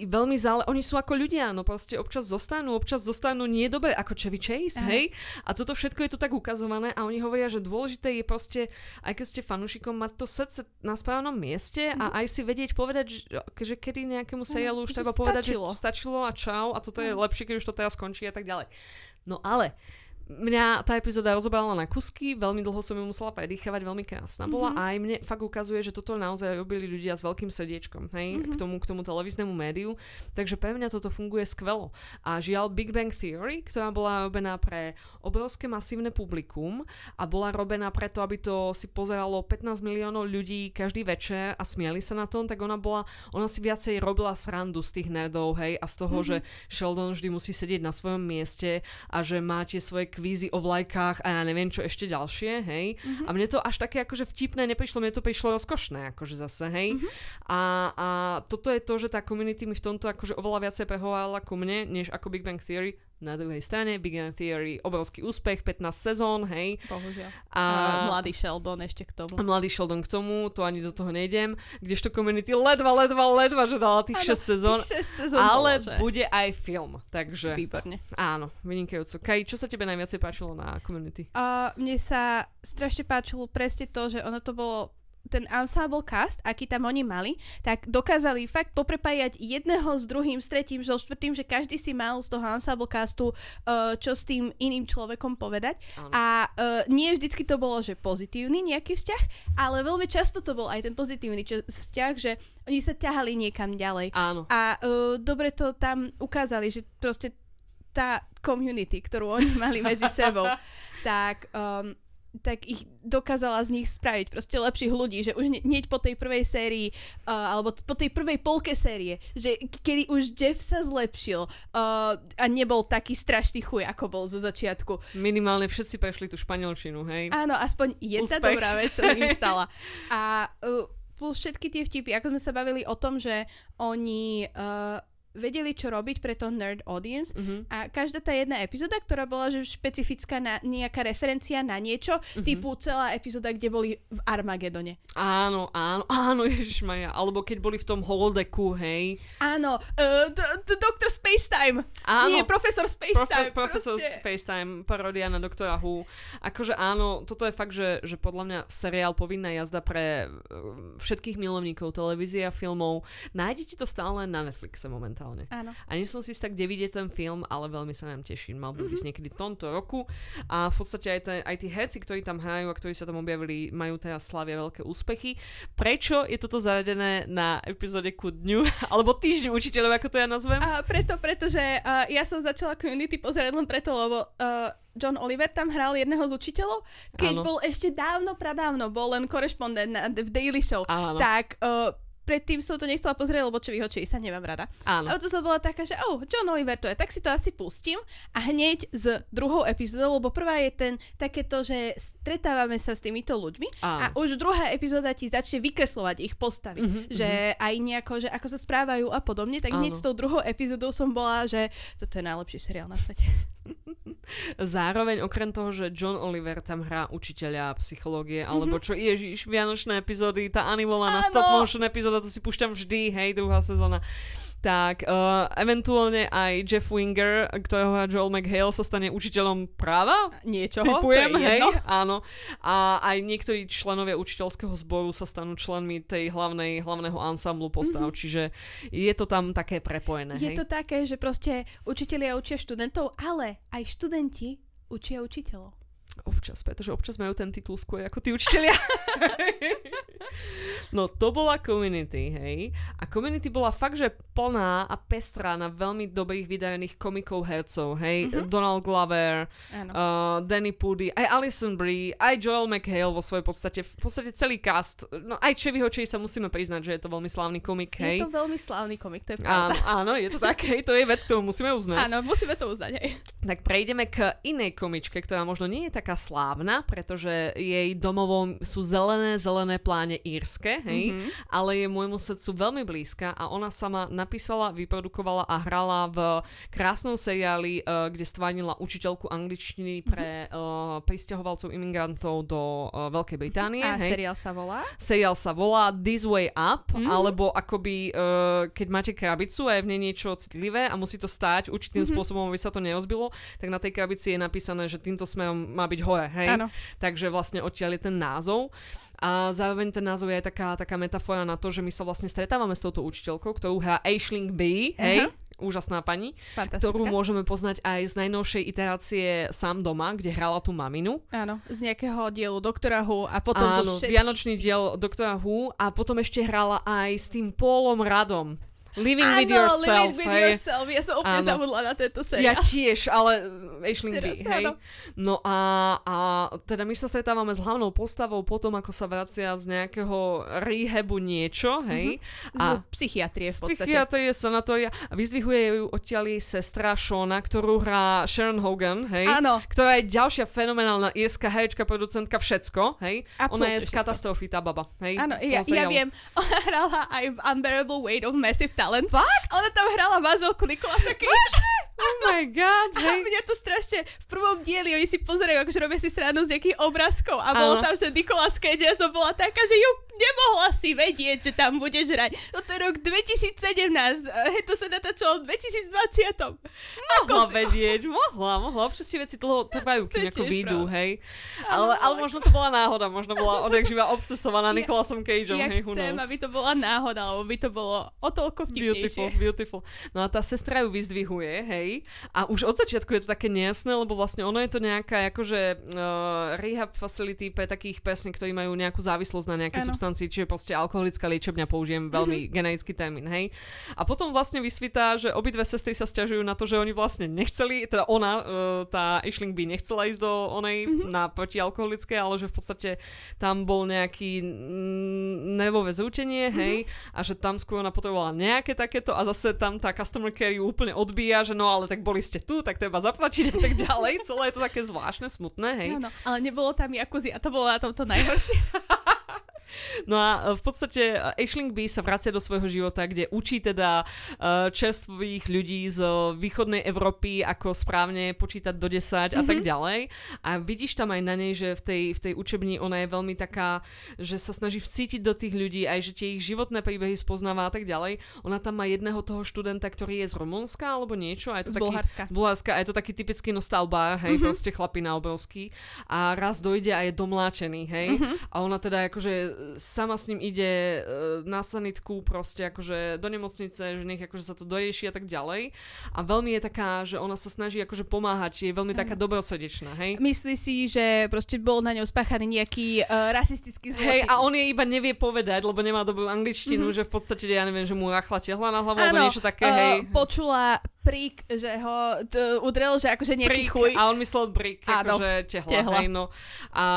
veľmi zále... Oni sú ako ľudia, no proste občas zostanú, občas zostanú nie dobre, ako Chevy Chase, Áno. hej. A toto všetko je tu tak ukazované a oni hovoria, že dôležité je proste, aj keď ste fanúšikom, mať to srdce na správnom mieste a aj si vedieť povedať, že, že kedy nejakému seriálu už že treba povedať, stačilo. že stačilo a čau a toto je Mhm. lepšie, keď už to teraz skončí a tak ďalej. No ale mňa tá epizóda rozobrala na kusky, veľmi dlho som ju musela predýchavať, veľmi krásna bola Mhm. a aj mne fakt ukazuje, že toto naozaj robili ľudia s veľkým srdiečkom, hej, Mhm. k, tomu, k tomu televíznemu médiu, takže pre mňa toto funguje skvelo. A žiaľ Big Bang Theory, ktorá bola robená pre obrovské masívne publikum a bola robená preto, aby to si pozeralo 15 miliónov ľudí každý večer a smiali sa na tom, tak ona bola, ona si viacej robila srandu z tých nerdov, hej, a z toho, Mhm. že Sheldon vždy musí sedieť na svojom mieste a že má tie svoje kvízy o vlajkách a ja neviem čo ešte ďalšie, hej. Mhm. A mne to až také akože vtipné neprišlo, mne to prišlo rozkošné, akože zase, hej. Mhm. A, a toto je to, že tá community mi v tomto akože oveľa viacej prehovorila ku mne, než ako Big Bang Theory. Na druhej strane Big Bang Theory obrovský úspech, 15 sezón, hej. Bohužiaľ. A, A mladý Sheldon ešte k tomu. a mladý Sheldon k tomu, to ani do toho nejdem, kdežto community ledva, ledva, ledva, že dala tých Áno, 6 sezón. Ale bolo, že? bude aj film, takže Výborne. áno, vynikajúco. Kaj, čo sa tebe najviacej páčilo na community? A mne sa strašne páčilo presne to, že ono to bolo ten ensemble cast, aký tam oni mali, tak dokázali fakt poprepájať jedného s druhým, s tretím, so štvrtým, že každý si mal z toho ensemble castu uh, čo s tým iným človekom povedať. Áno. A uh, nie vždycky to bolo, že pozitívny nejaký vzťah, ale veľmi často to bol aj ten pozitívny čo, vzťah, že oni sa ťahali niekam ďalej. Áno. A uh, dobre to tam ukázali, že proste tá community, ktorú oni mali medzi sebou, [laughs] tak, um, tak ich dokázala z nich spraviť proste lepších ľudí, že už hneď po tej prvej sérii, uh, alebo po tej prvej polke série, že kedy už Jeff sa zlepšil uh, a nebol taký strašný chuj, ako bol zo začiatku. Minimálne všetci prešli tú španielčinu, hej? Áno, aspoň jedna Úspech. dobrá vec sa im stala. [laughs] A uh, plus všetky tie vtipy, ako sme sa bavili o tom, že oni uh, vedeli, čo robiť pre to nerd audience Mhm. a každá tá jedna epizóda, ktorá bola že špecifická na nejaká referencia na niečo, Mhm. typu celá epizóda, kde boli v Armagedone. Áno, áno, [laughs] áno, ježišmaja. Alebo keď boli v tom holodeku, hej. Áno, uh, d- d- Dr. Spacetime. Áno. Nie, Profesor Spacetime. Profe- Professor proste. Spacetime, paródia na doktora Who. Akože áno, toto je fakt, že, že podľa mňa seriál povinná jazda pre uh, všetkých milovníkov televízie a filmov. Nájdete to stále na Netflixe momentálne. Áno. A nie som si istá, kde vidieť ten film, ale veľmi sa nám teším. Mal by Mhm. ísť niekedy tomto roku. A v podstate aj, ten, aj tí herci, ktorí tam hrajú a ktorí sa tam objavili, majú teraz slavia veľké úspechy. Prečo je toto zaradené na epizóde ku dňu, [laughs] alebo týždňu učiteľov, ako to ja nazvem? A preto, pretože uh, ja som začala Community pozerať len preto, lebo uh, John Oliver tam hral jedného z učiteľov, keď Áno. bol ešte dávno, pradávno, bol len korešpondent na, v Daily Show. Áno. Tak uh, predtým som to nechcela pozrieť, lebo čo vyhočí sa nemám rada. Áno. A to som bola taká, že oh, John Oliver to je, tak si to asi pustím a hneď s druhou epizódou, lebo prvá je ten takéto, že stretávame sa s týmito ľuďmi a Áno. už druhá epizóda ti začne vykreslovať ich postavy, Mhm, že aj nejako, že ako sa správajú a podobne, tak hneď Áno. s tou druhou epizódou som bola, že toto je najlepší seriál na svete. [laughs] Zároveň okrem toho, že John Oliver tam hrá učiteľa psychológie, Mhm. alebo čo ježiš, Vianočné epizódy, tá animovaná stop motion epizóda, to si púšťam vždy, hej, druhá sezóna. Tak, uh, eventuálne aj Jeff Winger, ktorého Joel McHale, sa stane učiteľom práva? Niečoho, Typujem, to je hej, jedno. áno. A aj niektorí členovia učiteľského zboru sa stanú členmi tej hlavnej, hlavného ansamblu postav, mm-hmm. čiže je to tam také prepojené, Je hej? to také, že proste učitelia učia študentov, ale aj študenti učia učiteľov. Občas, pretože občas majú ten titul skôr ako tí učiteľia. no to bola community, hej. A community bola fakt, že plná a pestrá na veľmi dobrých vydarených komikov hercov, hej. Mhm. Donald Glover, Áno. uh, Danny Pudi, aj Alison Brie, aj Joel McHale vo svojej podstate, v podstate celý cast. No aj Chevy Hočej sa musíme priznať, že je to veľmi slávny komik, hej. Je to veľmi slávny komik, to je Áno, pravda. áno, je to tak, hej, to je vec, ktorú musíme uznať. Áno, musíme to uznať, hej. Tak prejdeme k inej komičke, ktorá možno nie je taká slávna, pretože jej domovom sú zelené, zelené pláne írske, hej, Mhm. ale je môjmu srdcu veľmi blízka a ona sama napísala, vyprodukovala a hrala v krásnom seriáli, uh, kde stvánila učiteľku angličtiny Mhm. pre uh, pristahovalcov imigrantov do uh, Veľkej Británie. A hej. seriál sa volá? Seriál sa volá This Way Up, Mhm. alebo akoby, uh, keď máte krabicu a je v nej niečo citlivé a musí to stáť určitým Mhm. spôsobom, aby sa to nerozbilo, tak na tej krabici je napísané, že týmto smerom má byť hore, hej? Áno. Takže vlastne odtiaľ je ten názov. A zároveň ten názov je aj taká, taká metafora na to, že my sa vlastne stretávame s touto učiteľkou, ktorú hrá Aisling B, hej? Aha. úžasná pani, ktorú môžeme poznať aj z najnovšej iterácie Sám doma, kde hrala tú maminu. Áno, z nejakého dielu Doktora Who a potom zo Áno, všetkých... Vianočný diel Doktora Who a potom ešte hrala aj s tým Paulom Radom. Living Áno, with yourself, Living with hej. yourself. Ja som úplne Áno. zabudla na tento Ja seriál. tiež, ale Aisling B, hej. áno. No a, a teda my sa stretávame s hlavnou postavou potom, ako sa vracia z nejakého rehabu niečo, hej. Z psychiatrie v podstate. psychiatrie, sanatória a vyzdvihuje ju odtiaľ jej sestra Shona, ktorú hrá Sharon Hogan, hej. Áno. Ktorá je ďalšia fenomenálna írska herečka, producentka, všetko, hej. Ona Absolútne je z katastrofy, tá baba, hej. Áno, ja, ja viem. [laughs] Ona hrala aj v Unbearable Weight of Massive Talent. Fakt? Ona tam hrala manželku Nikolasa Cage. Oh my god, A hej. mňa to strašne, v prvom dieli oni si pozerajú, akože robia si stranu z nejakých obrázkov a bolo tam, že Nicolas Cage, ja som bola taká, že ju nemohla si vedieť, že tam budeš hrať. Toto je rok 2017, eh, to sa natáčalo v 2020. Mohla si- vedieť, mohla, mohla. Občas tie veci dlho trvajú, To kým ako výjdu, hej. Ale, ale možno to bola náhoda, možno bola odjak živa obsesovaná Ja- Nikolasom Cageom, Ja hej, who chcem, knows. aby to bola náhoda, lebo by to bolo o toľko Beautiful, vtipnejšie. beautiful. No a tá sestra ju vyzdvihuje, hej. A už od začiatku je to také nejasné, lebo vlastne ono je to nejaká akože uh, rehab facility pre takých presne, ktorí majú nejakú závislosť na nejakej Áno. Substancii, čiže proste alkoholická liečebňa, použijem veľmi Mhm. generický termín, hej. A potom vlastne vysvítá, že obidve sestry sa stiažujú na to, že oni vlastne nechceli, teda ona, uh, tá Aisling by nechcela ísť do onej Mhm. na protialkoholické, ale že v podstate tam bol nejaký nervové zúčenie, Mhm. hej, a že tam skôr ona potrebovala nejaké takéto a zase tam tá customer care ju úplne odbíja, že no ale tak boli ste tu, tak treba zaplatiť a tak ďalej. Celé je to také zvláštne, smutné, hej. Áno, ale nebolo tam Jakuzi a to bolo na tomto najhoršie. [laughs] No a e, v podstate e, Aisling B sa vracia do svojho života, kde učí teda uh, čerstvých ľudí z východnej Európy, ako správne počítať do 10 a tak ďalej. A vidíš tam aj na nej, že v tej, v tej učebni ona je veľmi taká, že sa snaží vcítiť do tých ľudí, aj že tie ich životné príbehy spoznáva a tak ďalej. Ona tam má jedného toho študenta, ktorý je z Rumunska alebo niečo. A je to Z taký, Bulharska. A je to taký typický nostalbár, hej, mm-hmm. proste chlapina obrovský. A raz dojde a je domláčený, hej. Mm-hmm. A ona teda akože sama s ním ide e, na sanitku proste akože do nemocnice, že nech akože sa to dorieši a tak ďalej. A veľmi je taká, že ona sa snaží akože pomáhať, je veľmi taká dobrosrdečná, hej. Myslí si, že proste bol na ňou spáchaný nejaký uh, rasistický zločin. Hej, a on jej iba nevie povedať, lebo nemá dobrú angličtinu, mm-hmm. že v podstate, ja neviem, že mu rachla tehla na hlavu, alebo niečo také, eh, hej. počula prik, že ho t- udrel, že akože nejaký Brick, chuj. A on myslel Áno, akože tehla, tehla. hej, no. A,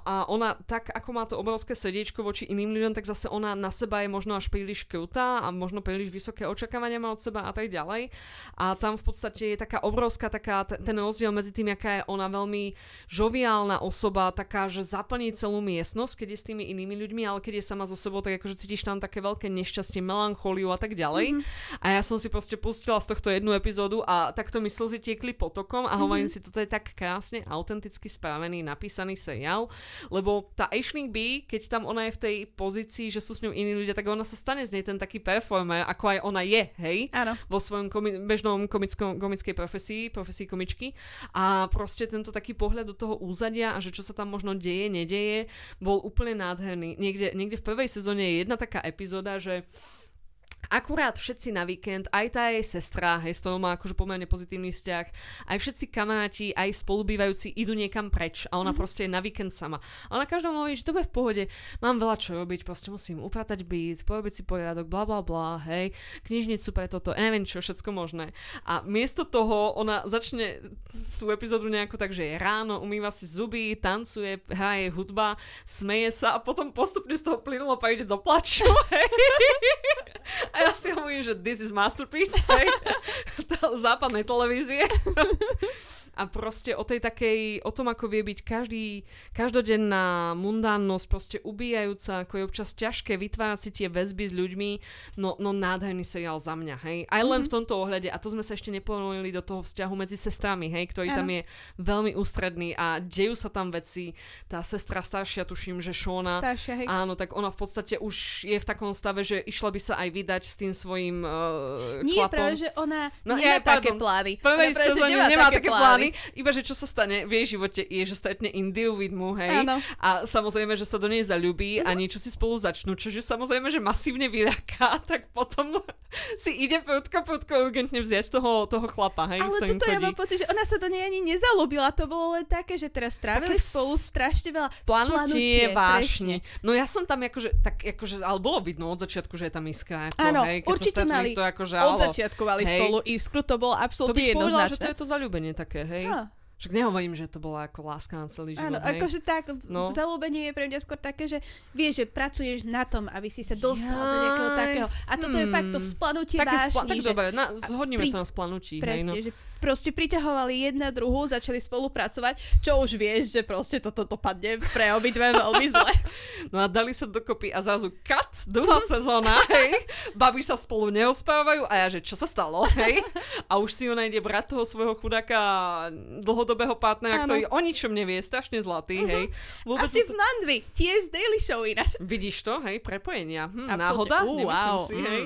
a ona, tak ako má to obrovské srdiečko voči iným ľuďom, tak zase ona na seba je možno až príliš krutá a možno príliš vysoké očakávania má od seba a tak ďalej. A tam v podstate je taká obrovská taká, t- ten rozdiel medzi tým, aká je ona veľmi žoviálna osoba, taká, že zaplní celú miestnosť, keď je s tými inými ľuďmi, ale keď je sama so sebou, tak akože cítiš tam také veľké nešťastie, melanchóliu a tak ďalej. Mm-hmm. A ja som si proste pustila z tohto jednu epizódu a takto mi slzy tiekli potokom a hovorím si, toto je tak krásne, autenticky spravený, napísaný seriál, lebo tá Aisling B, keď tam ona je v tej pozícii, že sú s ňou iní ľudia, tak ona sa stane z nej ten taký performer, ako aj ona je, hej? Áno. vo svojom komi- bežnom komickom, komickej profesii, profesii komičky a proste tento taký pohľad do toho úzadia a že čo sa tam možno deje, nedeje, bol úplne nádherný. Niekde, niekde v prvej sezóne je jedna taká epizóda, že akurát všetci na víkend, aj tá jej sestra, hej, s ktorou má akože pomerne pozitívny vzťah, aj všetci kamaráti, aj spolubývajúci idú niekam preč a ona mm-hmm. proste je na víkend sama. A ona každom hovorí, že to bude v pohode, mám veľa čo robiť, proste musím upratať byt, porobiť si poriadok, bla bla bla, hej, knižnicu pre toto, neviem čo, všetko možné. A miesto toho ona začne tú epizódu nejako tak, že je ráno, umýva si zuby, tancuje, hraje hudba, smeje sa a potom postupne z toho plynulo pa ide do plaču, [laughs] hej. A ja si hovorím, že this is masterpiece, hej, [laughs] západnej televízie. [laughs] A proste o tej takej, o tom, ako vie byť každý, každodenná mundánnosť, proste ubíjajúca, ako je občas ťažké vytvárať si tie väzby s ľuďmi, no, no nádherný seriál za mňa, hej. Aj len v tomto ohľade, a to sme sa ešte neponorili do toho vzťahu medzi sestrami, hej, ktorý tam Áno. je veľmi ústredný a dejú sa tam veci. Tá sestra staršia, tuším, že Shona, Staršia, hej. Áno, tak ona v podstate už je v takom stave, že išla by sa aj vydať s tým svojim uh, Nie, chlapom. práve, že ona No, nemá ja, také plány. Prvej Ona práve, že sezóne nemá také plány, zamilovaní, iba že čo sa stane v jej živote je, že stretne Indiu vidmu, hej. Áno. A samozrejme, že sa do nej zalúbí a niečo si spolu začnú, čo že samozrejme, že masívne vyľaká, [laughs] tak potom [laughs] si ide prudko, prudko urgentne vziať toho, toho chlapa, hej, Ale toto ja chodí. mám pocit, že ona sa do nej ani nezalúbila. To bolo len také, že teraz strávili Také spolu strašne veľa Planutie, vášne. No ja som tam akože, tak akože, ale bolo vidno od začiatku, že je tam iskra. Áno, hej, určite mali to akože, Od začiatku mali spolu iskru, to bolo To absolútne bych povedala, že to jednoznačné. je to zalúbenie také, hej. Á, Však nehovorím, že to bola ako láska na celý život, Áno, hej. akože tak, No. no. zalúbenie je pre mňa skôr také, že vieš, že pracuješ na tom, aby si sa dostal do nejakého Jaj, takého. A toto je fakt to hmm. vzplanutie Také vášni, spla- tak že dobre, na, zhodníme pri- sa na splanutí, hej, presne, no. že proste priťahovali jedna druhú, začali spolupracovať, čo už vieš, že proste toto dopadne pre obidve veľmi zle. [laughs] No a dali sa dokopy a zrazu cut, druhá sezóna, hej. Babi sa spolu neospávajú a ja, že čo sa stalo, hej. A už si ona ide brať toho svojho chudáka dlhodobého partnera, Áno. ktorý o ničom nevie, strašne zlatý, hej. Vôbec Asi mu v Mandvi, tiež z Daily Show ináč. Vidíš to, hej, prepojenia. Hm, náhoda? Nemyslím wow, si, mm. hej.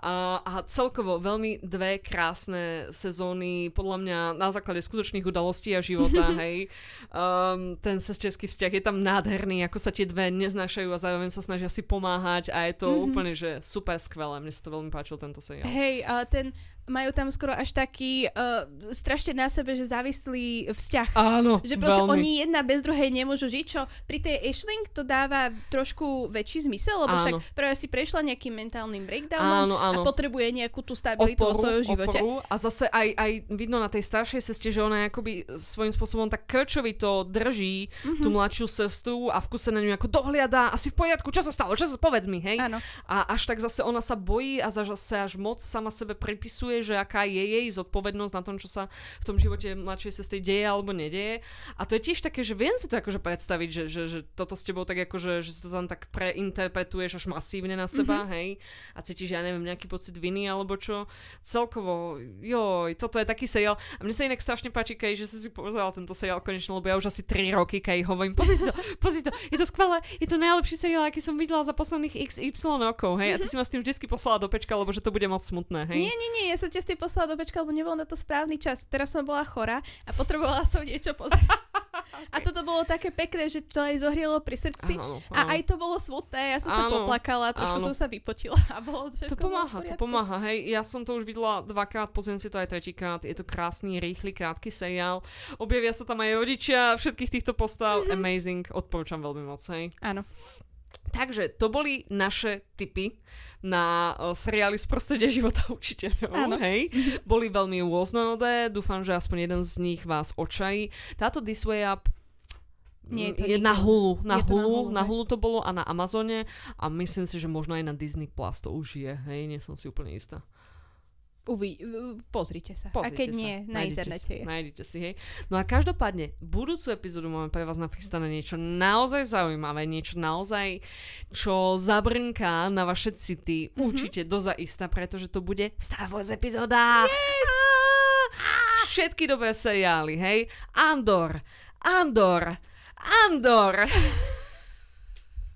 A, a celkovo veľmi dve krásne sezóny, podľa mňa na základe skutočných udalostí a života, [laughs] hej. Um, ten sesterský vzťah je tam nádherný, ako sa tie dve neznášajú a zároveň sa snažia si pomáhať a je to Mhm. úplne, že super skvelé. Mne sa to veľmi páčil tento seriál. Hej, a ten majú tam skoro až taký uh, strašne na sebe, že závislý vzťah. Áno, Že proste veľmi. oni jedna bez druhej nemôžu žiť, čo pri tej Aisling to dáva trošku väčší zmysel, lebo Áno. však práve si prešla nejakým mentálnym breakdownom Áno, áno. a potrebuje nejakú tú stabilitu vo svojom živote. Oporu. A zase aj, aj vidno na tej staršej seste, že ona akoby svojím spôsobom tak krčovito drží Mhm. tú mladšiu sestru a v kuse na ňu ako dohliada, asi v poriadku, čo sa stalo, čo sa, povedz mi, hej. Áno. A až tak zase ona sa bojí a zase až moc sama sebe pripisuje, že aká je jej zodpovednosť na tom, čo sa v tom živote mladšej sestry deje alebo nedieje. A to je tiež také, že viem si to akože predstaviť, že, že, že toto s tebou tak akože, že si to tam tak preinterpretuješ až masívne na seba, mm-hmm. hej. A cítiš, ja neviem, nejaký pocit viny alebo čo. Celkovo, joj, toto je taký seriál. A mne sa inak strašne páči, Kej, že si si pozerala tento seriál konečne, lebo ja už asi 3 roky, Kej, hovorím, pozri si to, [laughs] pozri to, je to skvelé, je to najlepší seriál, aký som videla za posledných XY rokov, hej. A ty si ma s tým vždy poslala do pečka, lebo že to bude moc smutné, hej. Nie, nie, nie, ja sa s tým poslala do pečka, lebo nebol na to správny čas. Teraz som bola chorá a potrebovala som niečo pozrieť. [laughs] A toto bolo také pekné, že to aj zohrielo pri srdci. Áno, A áno. aj to bolo smutné, ja som sa Áno, poplakala, trošku áno. som sa vypotila a bolo To pomáha, to pomáha, hej. Ja som to už videla dvakrát, pozriem si to aj tretíkrát. Je to krásny, rýchly, krátky seriál. Objavia sa tam aj rodičia všetkých týchto postav. Mhm. Amazing, odporúčam veľmi moc, hej. Áno. Takže to boli naše tipy na uh, seriály z prostredia života učiteľov, Áno. hej. Boli veľmi rôznorodé, dúfam, že aspoň jeden z nich vás očají. Táto This Way Up Nie je je na. Hulu, na Je to na Hulu, Hulu, na. Hulu to bolo a na Amazone a myslím si, že možno aj na Disney Plus to už je, hej, nie som si úplne istá. Uvi, pozrite sa. Pozrite a keď sa. nie, na Nájdete internete si, je. Nájdete si, hej. No a každopádne, budúcu epizódu máme pre vás nachystané niečo naozaj zaujímavé, niečo naozaj, čo zabrnká na vaše city, Mhm. určite dozaista, pretože to bude Star Wars epizóda. Yes! Všetky dobré seriály, hej. Andor, Andor, Andor.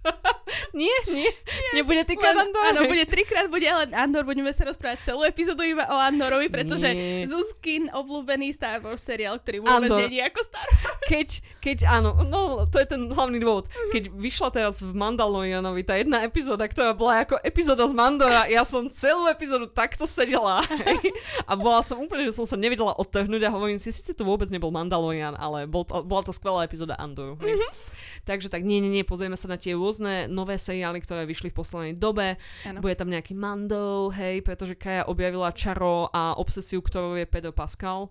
[laughs] nie, nie, nebude týkať Len, Andor. áno, bude trikrát bude len Andor, budeme sa rozprávať celú epizódu iba o Andorovi, pretože Nie. Zuzkin obľúbený Star Wars seriál, ktorý vôbec Andor. nie je ako Star Wars. keď, keď áno, no to je ten hlavný dôvod. Keď vyšla teraz v Mandalorianovi tá jedna epizóda, ktorá bola ako epizóda z Mandora, ja som celú epizódu takto sedela hej, a bola som úplne, že som sa nevedela odtrhnúť a hovorím si, síce to vôbec nebol Mandalorian, ale bol to, bola to skvelá epizóda Andoru. Hej. Takže tak nie, nie, nie, pozrieme sa na tie rôzne nové seriály, ktoré vyšli v poslednej dobe. Áno. Bude tam nejaký Mando, hej, pretože Kaja objavila čaro a obsesiu, ktorou je Pedro Pascal.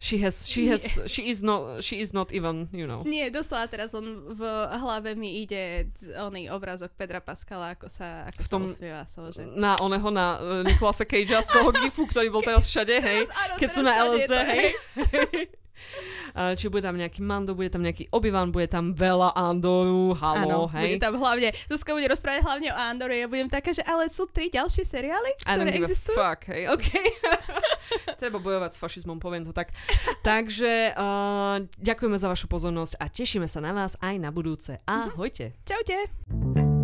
She has, she has, she is not, she is not even, you know. Nie, doslova teraz len v hlave mi ide oný obrázok Pedra Paskala, ako sa, ako V sa tom- usmieva Solže. Na oného, na uh, Nikolasa Cagea z toho [laughs] gifu, ktorý bol teraz všade, hej. Áno, Keď sú na LSD, to, hej. Uh, [laughs] [laughs] či bude tam nejaký Mando, bude tam nejaký Obi-Wan, bude tam veľa Andoru, halo, bude hej. tam hlavne, Zuzka bude rozprávať hlavne o Andore, ja budem taká, že ale sú tri ďalšie seriály, ktoré existujú. fuck, hej, OK. [laughs] Treba bojovať s fašizmom, poviem to tak. [laughs] Takže uh, ďakujeme za vašu pozornosť a tešíme sa na vás aj na budúce. Ahojte. Čaute.